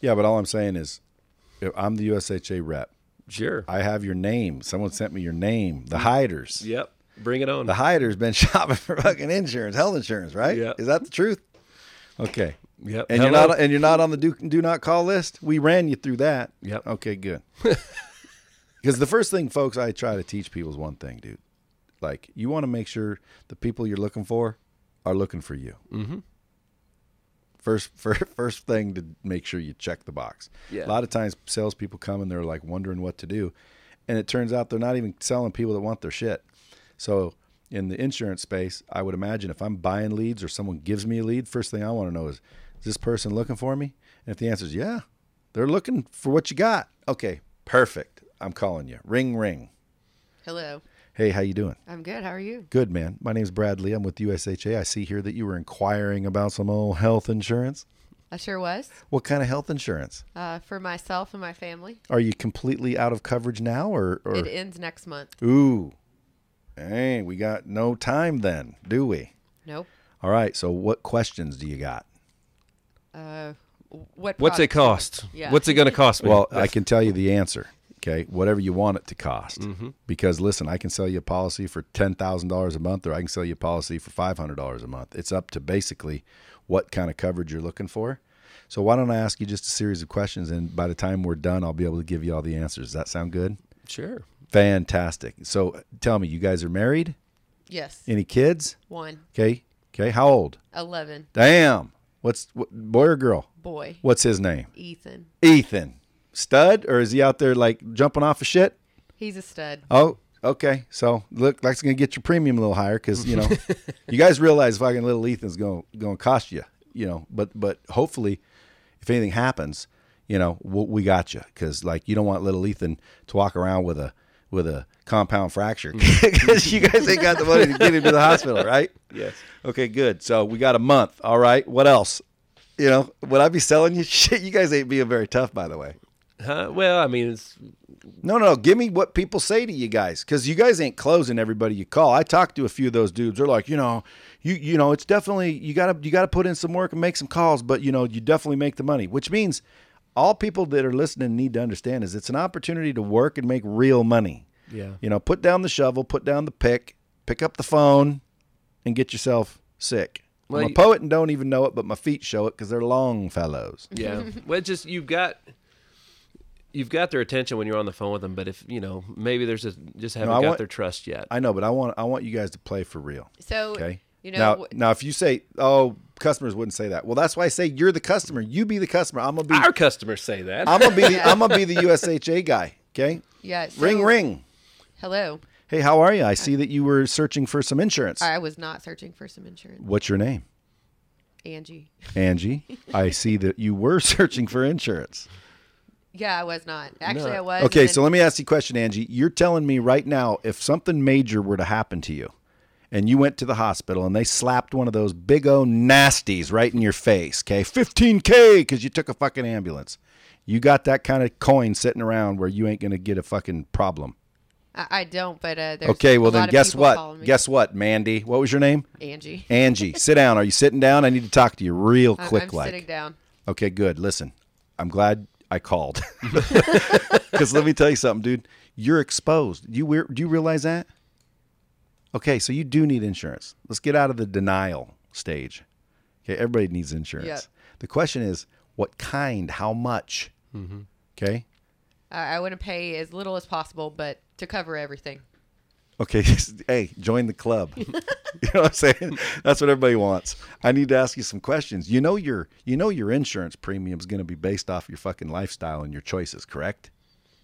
Yeah, but all I'm saying is, if I'm the USHA rep. Sure. I have your name. Someone sent me your name. The Hiters. Yep. Bring it on. The Hiters been shopping for fucking insurance, health insurance, right? Yeah. Is that the truth? Okay. Yep. And Hello. you're not and you're not on the do, do not call list. We ran you through that. Yep. Okay, good. Because the first thing, folks, I try to teach people is one thing, dude. Like you want to make sure the people you're looking for are looking for you. Mm-hmm. First, first, first thing to make sure you check the box. Yeah. A lot of times, salespeople come and they're like wondering what to do, and it turns out they're not even selling people that want their shit. So, in the insurance space, I would imagine if I'm buying leads or someone gives me a lead, first thing I want to know is, is this person looking for me? And if the answer is yeah, they're looking for what you got. Okay, perfect. I'm calling you. Ring, ring. Hello. Hey, how you doing? I'm good. How are you? Good, man. My name name's Bradley. I'm with USHA. I see here that you were inquiring about some old health insurance. I sure was. What kind of health insurance? Uh, for myself and my family. Are you completely out of coverage now, or, or It ends next month. ooh, hey, we got no time then, do we? Nope. All right. So, what questions do you got? Uh, what? What's it cost? Yeah. What's it going to cost me? Well, I can tell you the answer. Okay, whatever you want it to cost. Because listen, I can sell you a policy for ten thousand dollars a month, or I can sell you a policy for five hundred dollars a month. It's up to basically what kind of coverage you're looking for. So why don't I ask you just a series of questions, and by the time we're done, I'll be able to give you all the answers. Does that sound good? sure. Fantastic. So tell me, you guys are married? Yes. Any kids? One. Okay. Okay. How old? Eleven. Damn. What's what, boy or girl? Boy. What's his name? Ethan. Ethan. Stud, or is he out there like jumping off of shit? He's a stud. Oh, okay. So look, that's gonna get your premium a little higher because you know, you guys realize fucking little Ethan's gonna going to cost you. You know, but but hopefully, if anything happens, you know, we we got you because like you don't want little Ethan to walk around with a with a compound fracture mm-hmm. because you guys ain't got the money to get him to the hospital, right? Yes. Okay, good. So we got a month. All right. What else? You know, would I be selling you shit? You guys ain't being very tough, by the way. Huh? Well, I mean, it's No, no, give me what people say to you guys, because you guys ain't closing everybody you call. I talked to a few of those dudes. They're like, you know, you you know, it's definitely you gotta you gotta put in some work and make some calls, but you know, you definitely make the money. Which means all people that are listening need to understand is it's an opportunity to work and make real money. yeah. You know, put down the shovel, put down the pick, pick up the phone, and get yourself sick. Well, I'm a poet and don't even know it, but my feet show it because they're long fellows. Yeah. well, it's just you've got you've got their attention when you're on the phone with them, but if you know maybe there's just just haven't I got want- their trust yet. I know, but I want I want you guys to play for real. So Okay. You know now, wh- now if you say, "Oh, customers wouldn't say that," well, that's why I say you're the customer. You be the customer. I'm gonna be. Our customers say that. I'm gonna be. The, I'm gonna be the USHA guy. Okay. yeah. So, ring, ring. Hello. Hey, how are you? I see that you were searching for some insurance. I was not searching for some insurance. What's your name? Angie. Angie. I see that you were searching for insurance. Yeah, I was not. Actually, No. I was. Okay, and so let me ask you a question, Angie. You're telling me right now if something major were to happen to you and you went to the hospital and they slapped one of those big O nasties right in your face, okay? 15K because you took a fucking ambulance. You got that kind of coin sitting around where you ain't going to get a fucking problem. I, I don't, but uh, there's Okay, well then guess what? Guess what, Mandy? What was your name? Angie. Angie. sit down. Are you sitting down? I need to talk to you real quick I'm like. sitting down. Okay, good. Listen, I'm glad I called. Because let me tell you something, dude. You're exposed. You do you realize that? Okay, so you do need insurance. Let's get out of the denial stage. Okay, everybody needs insurance. Yep. The question is, what kind? How much? Mm-hmm. Okay. I, I want to pay as little as possible, but to cover everything. Okay, hey, join the club. you know what I'm saying? That's what everybody wants. I need to ask you some questions. You know your you know your insurance premium is going to be based off your fucking lifestyle and your choices, correct?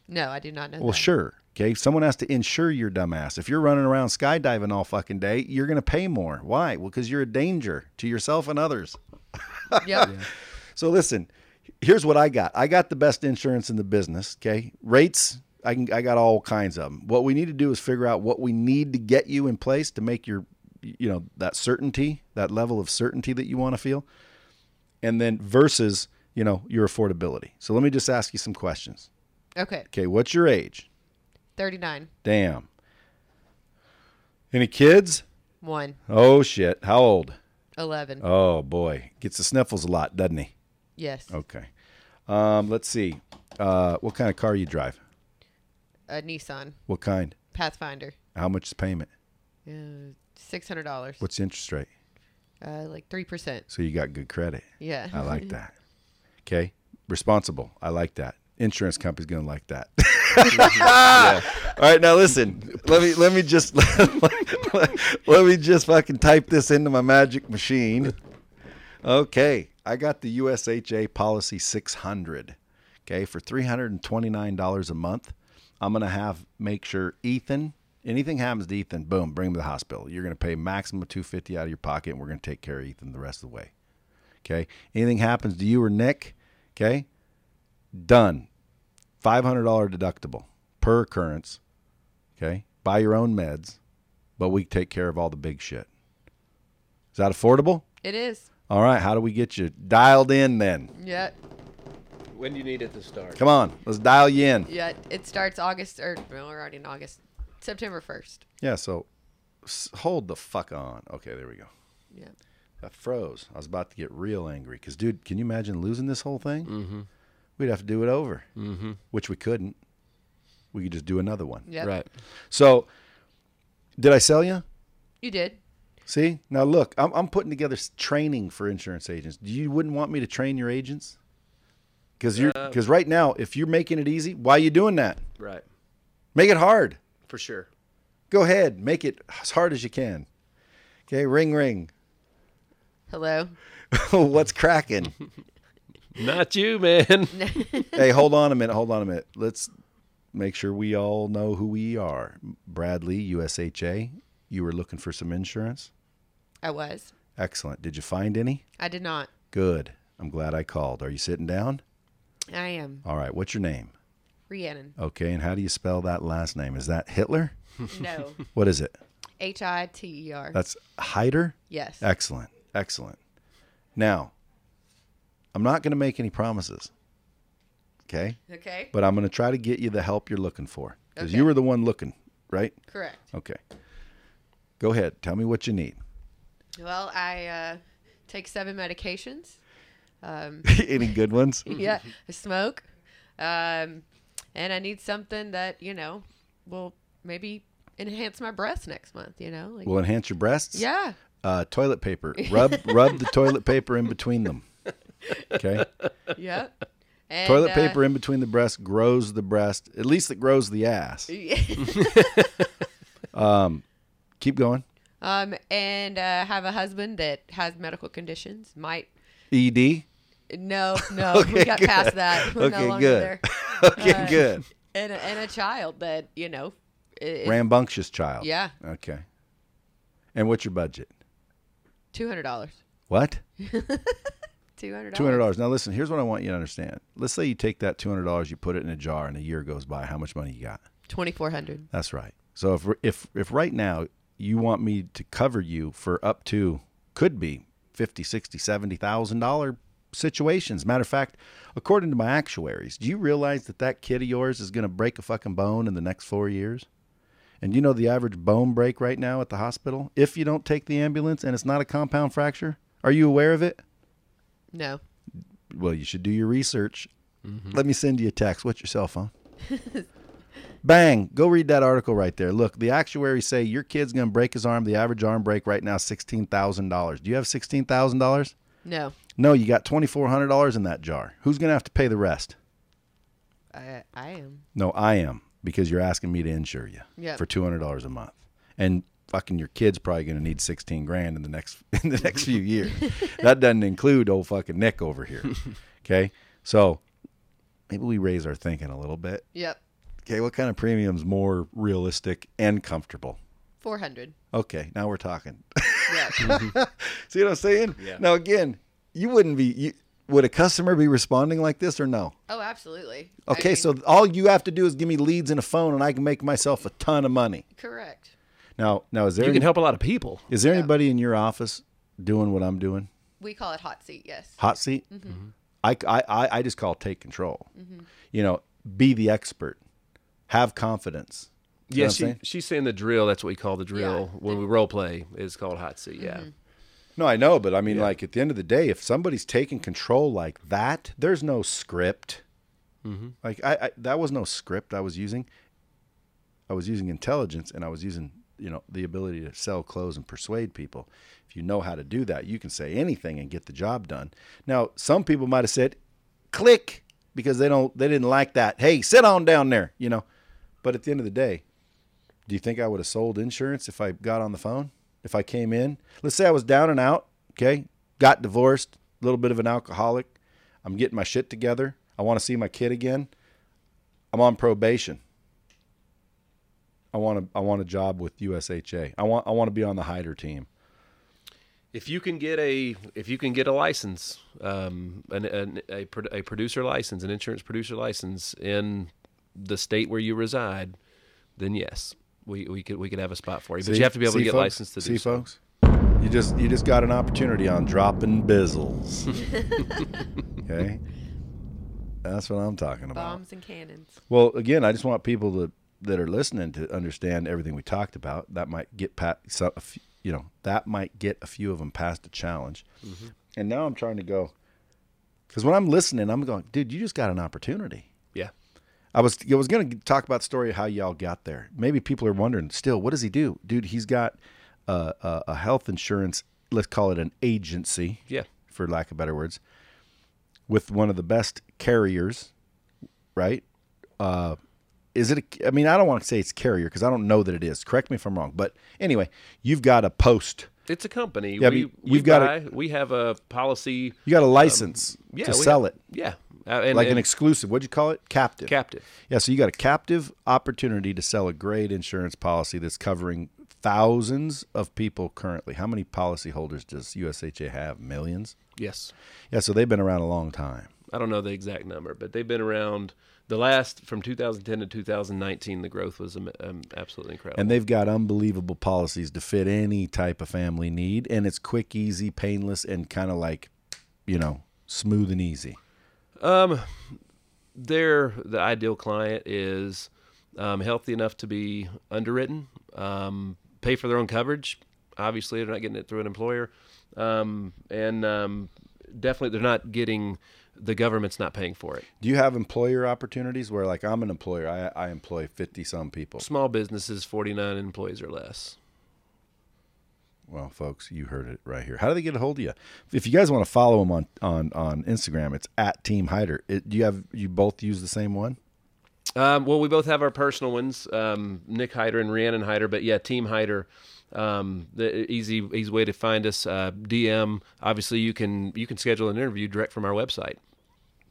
No, I do not know. Well, that. sure. Okay, someone has to insure your dumbass. If you're running around skydiving all fucking day, you're going to pay more. Why? Well, because you're a danger to yourself and others. Yep. So listen, here's what I got. I got the best insurance in the business. Okay, rates. I can. I got all kinds of them. What we need to do is figure out what we need to get you in place to make your, you know, that certainty, that level of certainty that you want to feel, and then versus, you know, your affordability. So let me just ask you some questions. Okay. Okay, what's your age? 39. Damn. Any kids? One. Oh shit. How old? 11. Oh boy, gets the sniffles a lot, doesn't he? yes. Okay. Um, let's see. Uh, what kind of car you drive? A Nissan What kind? Pathfinder. How much is payment? Uh, $600. What's the interest rate? Uh, like 3%. So you got good credit. Yeah. I like that. Okay. Responsible. I like that. Insurance company's gonna like that. All right, now listen. Let me let me just let me just fucking type this into my magic machine. Okay, I got the USHA policy 600. Okay, for $329 a month, I'm gonna have make sure Ethan. Anything happens to Ethan, boom, bring him to the hospital. You're gonna pay maximum of 250 out of your pocket, and we're gonna take care of Ethan the rest of the way. Okay. Anything happens to you or Nick, okay, done. $500 deductible per occurrence. Okay. Buy your own meds, but we take care of all the big shit. Is that affordable? It is. All right. How do we get you dialed in then? Yeah. when do you need it to start? Come on. Let's dial you in. Yeah. It starts August, or well, we're already in August. September 1st. Yeah. So s- hold the fuck on. Okay. There we go. Yeah. That froze. I was about to get real angry because, dude, can you imagine losing this whole thing? Mm-hmm. We'd have to do it over, mm-hmm. which we couldn't. We could just do another one. Yep. Right. So, did I sell you? You did. See, now look, I'm, I'm putting together training for insurance agents. Do you wouldn't want me to train your agents? Because you're because right now, if you're making it easy, why are you doing that? Right. Make it hard. For sure. Go ahead, make it as hard as you can. Okay, ring ring. Hello. What's cracking? Not you, man. hey, hold on a minute. Hold on a minute. Let's make sure we all know who we are. Bradley, USHA. You were looking for some insurance. I was. Excellent. Did you find any? I did not. Good. I'm glad I called. Are you sitting down? I am. All right. What's your name? Rhiannon. Okay. And how do you spell that last name? Is that Hitler? No. What is it? H I T E R. That's Hiter? Yes. Excellent. Excellent. Now, I'm not going to make any promises. Okay? Okay. But I'm going to try to get you the help you're looking for because Okay. you were the one looking, right? Correct. Okay. Go ahead. Tell me what you need. Well, I uh, take seven medications. Um, any good ones? yeah, I smoke, um, and I need something that you know will maybe enhance my breasts next month. You know, like, Will enhance your breasts? yeah, Uh, toilet paper. Rub rub the toilet paper in between them. Okay. yeah. And, toilet uh, paper in between the breasts grows the breast. At least it grows the ass. um, Keep going. um, and uh, have a husband that has medical conditions. Might ED. no, no, we Okay, got good. past that. We're Okay, no longer good. there. Okay, Uh, good. And a, and a child that you know. Is, Rambunctious child. Yeah, Okay. And what's your budget? two hundred dollars. What? Two hundred Two hundred dollars. Now listen. Here's what I want you to understand. Let's say you take that two hundred dollars, you put it in a jar, and a year goes by. How much money you got? Twenty four hundred. That's right. So if if if right now you want me to cover you for up to could be fifty, sixty, seventy thousand dollar situations. Matter of fact, according to my actuaries, do you realize that that kid of yours is going to break a fucking bone in the next four years? And you know the average bone break right now at the hospital if you don't take the ambulance and it's not a compound fracture. Are you aware of it? No. Well, you should do your research. Mm-hmm. Let me send you a text. What's your cell phone? Bang. Go read that article right there. Look, the actuaries say your kid's going to break his arm. The average arm break right now is $16,000. Do you have $16,000? No. No, you got $2,400 in that jar. Who's going to have to pay the rest? I I am. No, I am because you're asking me to insure you Yep. for $200 a month. And fucking your kid's probably going to need 16 grand in the next in the next few years. that doesn't include old fucking Nick over here. Okay? So, maybe we raise our thinking a little bit. Yep. Okay, what kind of premium's more realistic and comfortable? Four hundred. Okay, now we're talking. Yeah. See what I'm saying? Yeah. Now again, you wouldn't be you, would a customer be responding like this or no? oh, absolutely. I Okay, mean, so all you have to do is give me leads and a phone and I can make myself a ton of money. correct. Now, now is there You any, can help a lot of people. is there Yeah. anybody in your office doing what I'm doing? We call it hot seat. Yes. Hot seat? Mm-hmm. mm-hmm. I, I, I, I just call it take control. Mm-hmm. You know, be the expert. Have confidence. See what Yeah, she, saying? she's saying the drill. That's what we call the drill Yeah. when we role play. Is called hot seat. Yeah. Mm-hmm. No, I know, but I mean, like at the end of the day, if somebody's taking control like that, there's no script. Like I, I, that was no script I was using. I was using intelligence, and I was using, you know, the ability to sell clothes and persuade people. If you know how to do that, you can say anything and get the job done. Now, some people might have said, "Click," because they don't, they didn't like that. Hey, sit on down there, you know. But at the end of the day, do you think I would have sold insurance if I got on the phone? If I came in, let's say I was down and out, okay, got divorced, a little bit of an alcoholic, I'm getting my shit together, I want to see my kid again, I'm on probation. I want a, I want a job with USHA. I want I want to be on the Hiter team. If you can get a if you can get a license, um, an, an, a a producer license, an insurance producer license in the state where you reside, then yes, we, we could we could have a spot for you. But you have to be able to get folks? licensed to see, do so. folks. You just you just got an opportunity on dropping bizzles. okay, that's what I'm talking about. Bombs and cannons. Well, again, I just want people to that are listening to understand everything we talked about. That might get pat, so, you know, that might get a few of them past a challenge. And now I'm trying to go because when I'm listening, I'm going, dude, you just got an opportunity. Yeah. I was I was going to talk about the story of how y'all got there. Maybe people are wondering still, what does he do, dude? He's got uh, a, a health insurance. Let's call it an agency Yeah. for lack of better words, with one of the best carriers, right? Uh, is it? A, I mean, I don't want to say it's carrier because I don't know that it is. Correct me if I'm wrong. But anyway, you've got a post. It's a company. Yeah, we, we've got a- we have a policy. You got a license Um, Yeah, to sell have- it, Yeah. Uh, and, like an exclusive. What'd you call it? Captive. captive. Yeah, so you got a captive opportunity to sell a great insurance policy that's covering thousands of people currently. How many policyholders does USHA have? Millions. Yes. Yeah, so they've been around a long time. I don't know the exact number, but they've been around. The last from 2010 to 2019, the growth was um, absolutely incredible. And they've got unbelievable policies to fit any type of family need. And it's quick, easy, painless, and kind of like, you know, smooth and easy? Um, they're the ideal client is um, healthy enough to be underwritten, um, pay for their own coverage. Obviously, they're not getting it through an employer, um, and um, definitely they're not getting the government's not paying for it. Do you have employer opportunities where, like, I'm an employer, I, I employ 50 some people? Small businesses, 49 employees or less. Well, folks, you heard it right here. How do they get a hold of you? If you guys want to follow them on on on Instagram, it's at Team Hiter. It, do you have you both use the same one? Um, well, we both have our personal ones, um, Nick Hiter and Rhiannon Hiter. But yeah, Team Hiter, um, the easy easy way to find us. Uh, DM. Obviously, you can you can schedule an interview direct from our website,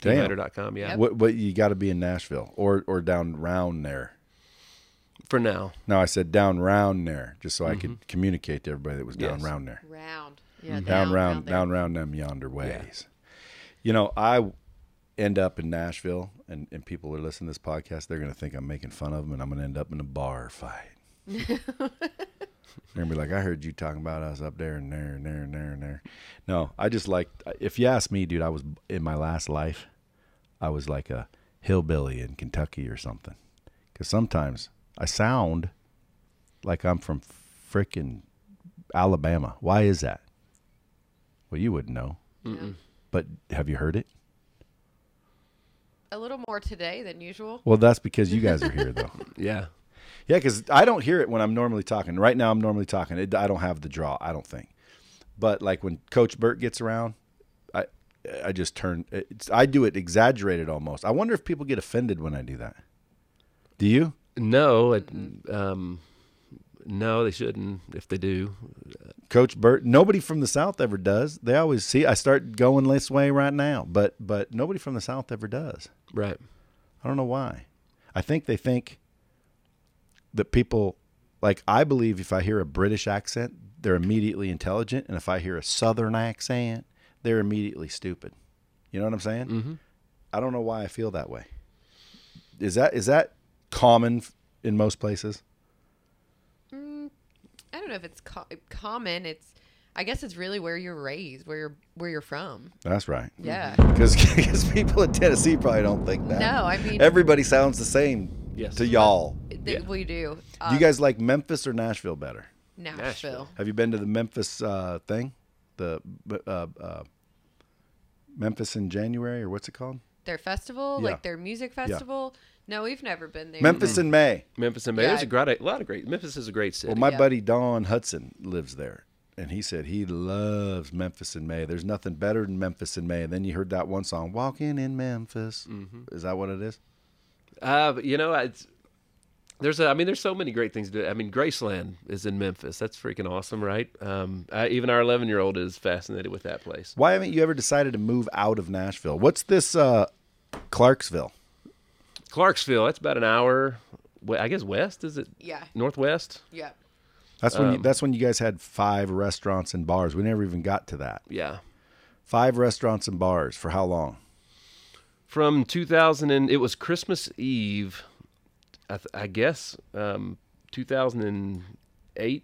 Damn. teamhiter.com. Yeah, What what you got to be in Nashville or or down round there. for now. No, I said down round there, just so I could mm-hmm. communicate to everybody that was down Yes. round there. Round. Mm-hmm. Yeah, down, round, there. down round them yonder ways. You know, I end up in Nashville, and, and people are listening to this podcast. They're going to think I'm making fun of them, and I'm going to end up in a bar fight. they're going to be like, I heard you talking about us up there and there and there and there and there. No, I just like, if you ask me, dude, I was in my last life, I was like a hillbilly in Kentucky or something. Because sometimes I sound like I'm from frickin' Alabama. Why is that? Well, you wouldn't know. But have you heard it? A little more today than usual. Well, that's because you guys are here, though. Yeah, Yeah, because I don't hear it when I'm normally talking. Right now, I'm normally talking. It, I don't have the draw. I don't think. But like when Coach Burt gets around, I I just turn. It's, I do it exaggerated almost. I wonder if people get offended when I do that. Do you? no, it, um, no, they shouldn't. If they do, Coach Burt. Nobody from the South ever does. They always see. I start going this way right now, but but nobody from the South ever does. right? I don't know why. I think they think that people like I believe if I hear a British accent, they're immediately intelligent, and if I hear a Southern accent, they're immediately stupid. You know what I'm saying? Mm-hmm. I don't know why I feel that way. Is that is that common in most places? I don't know if it's co- common. It's, I guess it's really where you're raised, where you're where you're from. That's right. Yeah. Because because people in Tennessee probably don't think that. No, I mean- everybody sounds the same Yes. to y'all. Th- We do. Do Uh, you guys like Memphis or Nashville better? Nashville. Nashville. Have you been to the Memphis uh, thing? The uh, uh, Memphis in January or what's it called? Their festival, Yeah. like their music festival. No, we've never been there. Memphis in May. Memphis and May. Yeah. There's a great, a lot of great. Memphis is a great city. Well, my Yeah. buddy Don Hudson lives there, and he said he loves Memphis in May. There's nothing better than Memphis in May. And then you heard that one song, "Walking in Memphis." Is that what it is? Uh, but, you know, it's, there's a, I mean, there's so many great things to do. I mean, Graceland is in Memphis. That's freaking awesome, right? Um, I, even our 11 year old is fascinated with that place. Why haven't you ever decided to move out of Nashville? What's this uh, Clarksville? Clarksville, that's about an hour. I guess west is it? Yeah. Northwest. Yeah. That's when you, Um, that's when you guys had five restaurants and bars. We never even got to that. Yeah. Five restaurants and bars for how long? From 2000 and it was Christmas Eve, I, th- I guess, um, 2008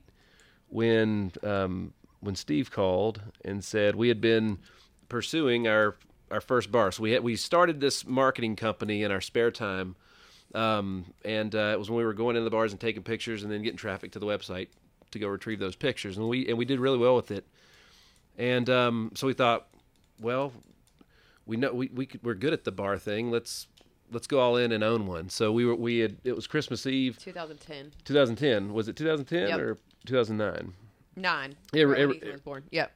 when um, when Steve called and said we had been pursuing our our first bar. So we had we started this marketing company in our spare time, um, and uh, it was when we were going into the bars and taking pictures and then getting traffic to the website to go retrieve those pictures. And we and we did really well with it. And um, so we thought, well, we know we, we could, we're good at the bar thing. Let's let's go all in and own one. So we were we had it was Christmas Eve, 2010. 2010. Was it 2010 Yep. or 2009? Nine. Yeah, right it- when Ethan was born. Yep.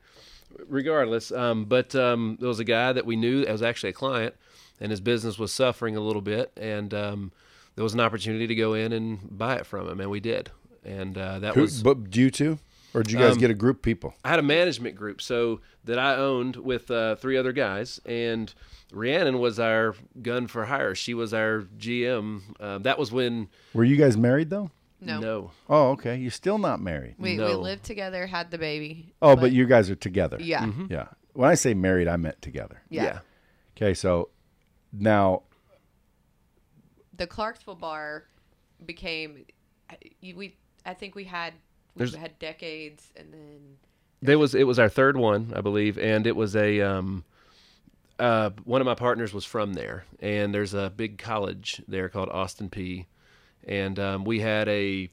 regardless, um, but um, there was a guy that we knew that was actually a client, and his business was suffering a little bit, and um, there was an opportunity to go in and buy it from him, and we did, and uh, that Who, was. but you two, or did you guys Um, get a group of people? I had a management group, so that I owned with uh, three other guys, and Rhiannon was our gun for hire. She was our GM. Uh, that was when Were you guys married though? No. no, Oh, okay. You're still not married. We, we lived together, had the baby. Oh, but, you guys are together. Yeah. Yeah. When I say married, I meant together. Yeah. yeah. Okay, so now The Clarksville bar became. We I think we had we There's- had decades, and then There was it was our third one, I believe, and it was a um, uh, one of my partners was from there, and there's a big college there called Austin Peay, and um, we had a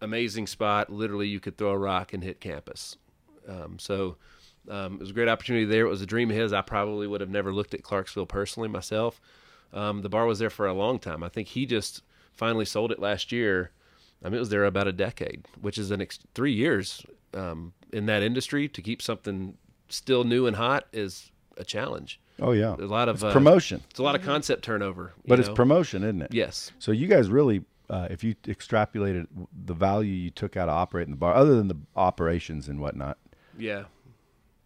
amazing spot. Literally, you could throw a rock and hit campus. Um, so um, it was a great opportunity there. It was a dream of his. I probably would have never looked at Clarksville personally myself. Um, the bar was there for a long time. I think he just finally sold it last year. I mean, it was there about a decade, which is an ex- three years um, in that industry to keep something still new and hot is a challenge. Oh yeah, A lot of It's uh, promotion, It's a lot of concept turnover, but it's promotion, isn't it? yes. So you guys really, uh, if you extrapolated the value you took out of operating the bar, other than the operations and whatnot, Yeah,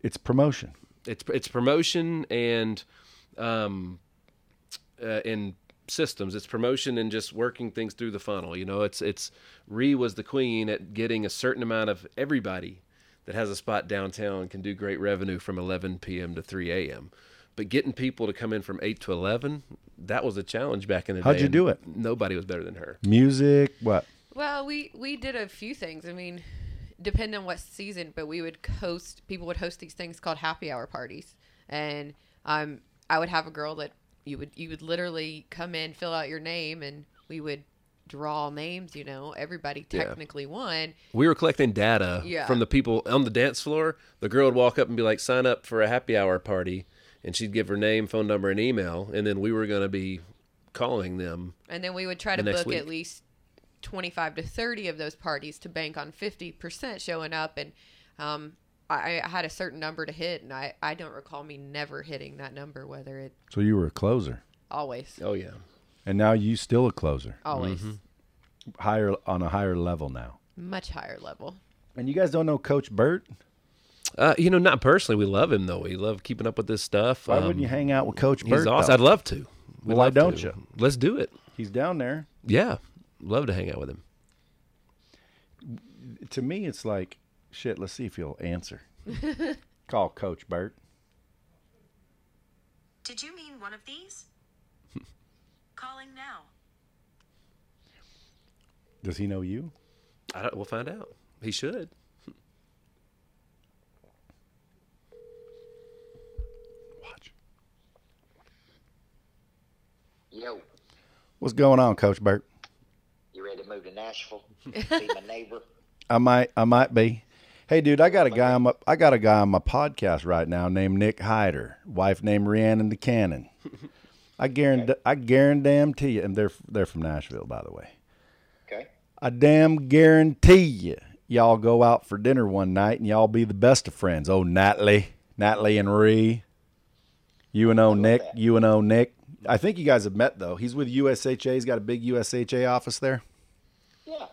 it's promotion. it's it's promotion and um uh, in systems it's promotion and just working things through the funnel you know it's it's Ree was the queen at getting a certain amount of everybody that has a spot downtown can do great revenue from 11 p.m. to 3 a.m. But getting people to come in from 8 to 11, that was a challenge back in the day. How'd you do it? Nobody was better than her. Music, what? Well, we we did a few things. I mean, depending on what season, but we would host. People would host these things called happy hour parties, and um, I would have a girl that you would you would literally come in, fill out your name, and we would draw names. You know, everybody Yeah. technically won. We were collecting data Yeah. from the people on the dance floor. The girl would walk up and be like, "Sign up for a happy hour party," and she'd give her name, phone number, and email, and then we were going to be calling them. And then we would try to book week. at least 25 to 30 of those parties to bank on 50% showing up. And um, I, I had a certain number to hit, and I, I don't recall me never hitting that number, whether it So you were a closer, always, Oh yeah, and now you still a closer, always higher on a higher level now. much higher level. And you guys don't know Coach Burt? uh, you know, not personally. We love him though. We love keeping up with this stuff. Why Um, wouldn't you hang out with Coach Burt? He's awesome. though? I'd love to. We'd why love don't to. you? Let's do it. He's down there. Yeah, love to hang out with him. To me, it's like, shit. Let's see if he'll answer. Call Coach Burt. Did you mean one of these? Calling now. Does he know you? I don't, we'll find out. He should. Watch. Yo, What's going on, Coach Burt? you ready to move to Nashville? Be my neighbor. I might, I might be. Hey, dude, I got a guy on my, I got a guy on my podcast right now named Nick Hiter, wife named Rhiannon DeCannon. I guarantee, I guarantee you, and they're they're from Nashville, by the way. Okay. I damn guarantee you, y'all go out for dinner one night and y'all be the best of friends. Oh, Natalie, Natalie and Ree, you and O Nick, that. you and O Nick. I think you guys have met though. He's with USHA. He's got a big USHA office there. Yeah.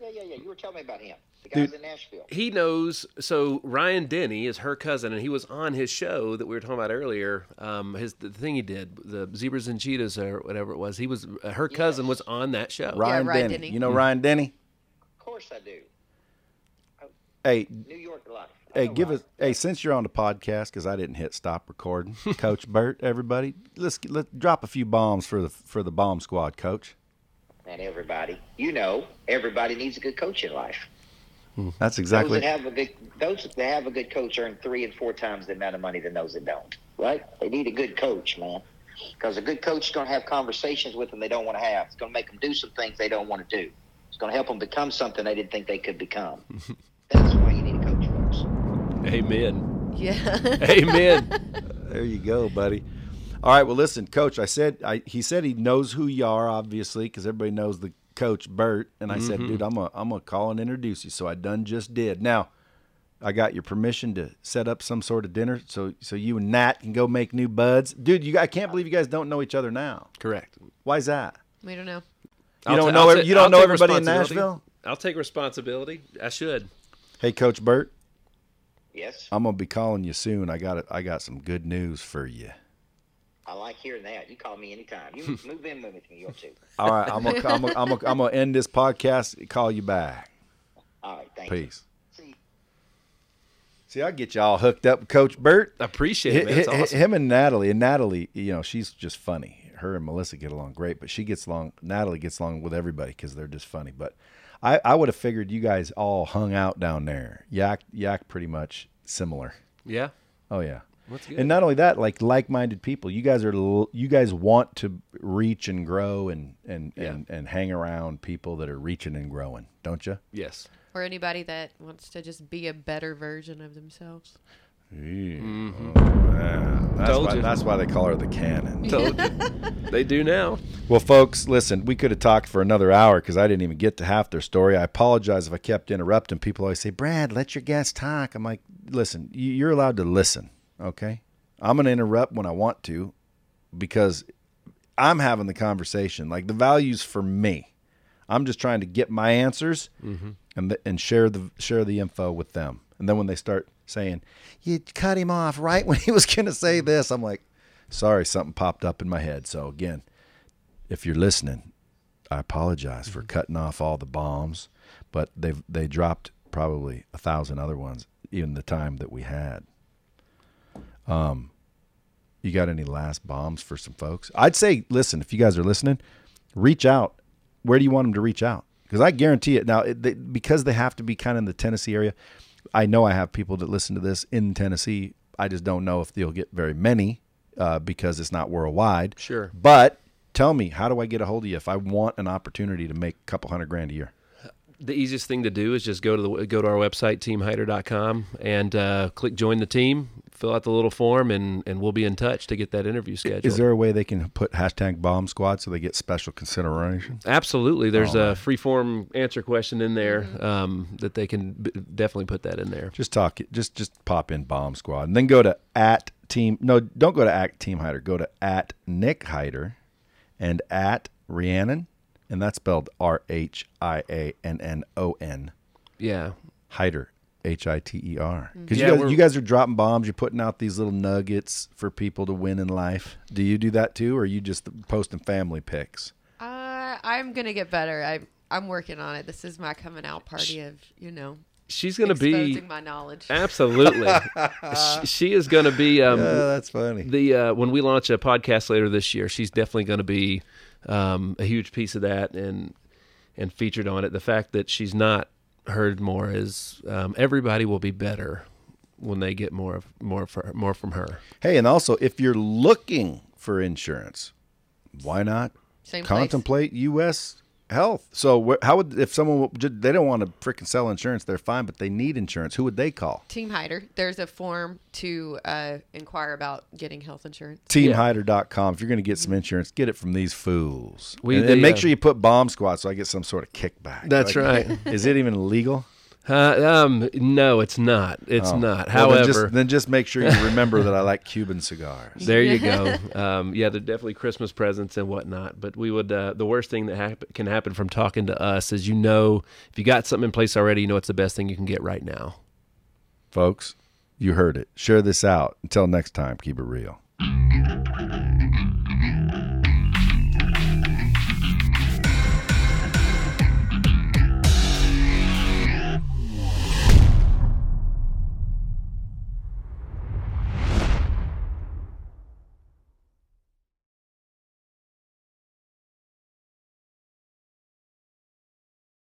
Yeah, yeah, yeah. You were telling me about him. The guy's Dude. in Nashville. He knows. So Ryan Denny is her cousin, and he was on his show that we were talking about earlier. Um, his the thing he did, the zebras and cheetahs or whatever it was. He was uh, her cousin was on that show. Ryan, Ryan Denny. Denny. You know Ryan Denny? Of course I do. Hey, New York life. I hey, give Ryan. us. Hey, since you're on the podcast, because I didn't hit stop recording, Coach Burt, everybody, let's let drop a few bombs for the for the bomb squad, Coach. Man, everybody. You know, everybody needs a good coach in life. Mm-hmm. That's exactly. Those exactly. that have a good those that have a good coach earn three and four times the amount of money than those that don't. Right? They need a good coach, man. Because a good coach is going to have conversations with them they don't want to have. It's going to make them do some things they don't want to do. It's going to help them become something they didn't think they could become. That's why you need a coach, folks. Amen. Yeah. Amen. There you go, buddy. All right. Well, listen, Coach. I said I, he said he knows who you are, obviously, because everybody knows the Coach Burt. And I said, dude, mm-hmm. I'm gonna I'm gonna call and introduce you. So I done just did. Now, I got your permission to set up some sort of dinner, so so you and Nat can go make new buds, dude. You I can't believe you guys don't know each other now. Correct. Why is that? we don't know. I'll don't ta- know I'll every- ta- you don't I'll know everybody in. Nashville? I'll take responsibility. I should. Hey, Coach Burt, Yes, I'm gonna be calling you soon. I got it. I got some good news for you. I like hearing that. You call me anytime. You move in with me if you want to. All right, I'm gonna I'm gonna, I'm gonna, I'm gonna end this podcast. and Call you back. All right, thank you. Peace. See, See, I get you all hooked up, Coach Burt. I appreciate it. Man. Hi- awesome. Him and Natalie, and Natalie, you know, she's just funny. Her and Melissa get along great, but she gets along. Natalie gets along with everybody because they're just funny. But I, I would have figured you guys all hung out down there. Yak, yak, pretty much similar. Yeah. Oh yeah. That's good. And not only that, like like-minded people. You guys are you guys want to reach and grow and and Yeah. and, and hang around people that are reaching and growing, don't you? yes. Or anybody that wants to just be a better version of themselves. Mm-hmm. Oh, that's Told why, you. that's why they call her the cannon. Told you. they do now. Well, folks, listen, we could have talked for another hour because I didn't even get to half their story. I apologize if I kept interrupting. People always say, Brad, let your guests talk. I'm like, listen, you're allowed to listen, okay? I'm going to interrupt when I want to because I'm having the conversation. Like, the value's for me. I'm just trying to get my answers mm-hmm. and, th- and share the share the info with them. And then when they start saying, you cut him off right when he was going to say mm-hmm. this, I'm like, sorry, something popped up in my head. So, again, if you're listening, I apologize for mm-hmm. cutting off all the bombs, but they they dropped probably a thousand other ones in the time that we had. Um, you got any last bombs for some folks? I'd say, listen, if you guys are listening, reach out. Where do you want them to reach out? Because I guarantee it now, it, they, because they have to be kind of in the Tennessee area. I know I have people that listen to this in Tennessee. I just don't know if they'll get very many uh, because it's not worldwide. Sure. But tell me, how do I get a hold of you if I want an opportunity to make a couple hundred grand a year? The easiest thing to do is just go to the go to our website teamhiter.com and uh, click join the team fill out the little form and and we'll be in touch to get that interview scheduled Is there a way they can put hashtag bomb squad so they get special consideration? absolutely there's All a free form answer question in there um, that they can b- definitely put that in there Just talk. Just just pop in bomb squad and then go to at team. No, don't go to at team hiter. Go to at Nick Hiter and at Rhiannon, and that's spelled R H I A N N O N. yeah Hiter, H I T E R. Because Yeah, you, guys, we're- you guys are dropping bombs. You're putting out these little nuggets for people to win in life. Do you do that too, or are you just posting family pics? Uh, I'm gonna get better. I I'm working on it. This is my coming out party of you know she's going to exposing be my knowledge. absolutely she, she is going to be um, Yeah, that's funny. the uh, when we launch a podcast later this year, she's definitely going to be um, a huge piece of that and and featured on it. The fact that she's not heard more is um, everybody will be better when they get more of more for, more from her. Hey, and also if you're looking for insurance, why not Same place. contemplate U.S. Health? So wh- how would if someone w- ju- they don't want to freaking sell insurance, they're fine, but they need insurance. Who would they call? Team Hiter. There's a form to uh, inquire about getting health insurance. Teamhiter.com. If you're going to get some insurance, get it from these fools. We- and, they, and make uh, sure you put bomb squad so I get some sort of kickback. That's right. Is it even legal? Uh, um, no, it's not. It's Oh. not. Well, then However, just, then just make sure you remember that I like Cuban cigars. There you go. Um, yeah, they're definitely Christmas presents and whatnot. But we would uh, the worst thing that hap- can happen from talking to us is you know if you got something in place already, you know it's the best thing you can get right now. Folks, you heard it. Share this out. Until next time, keep it real.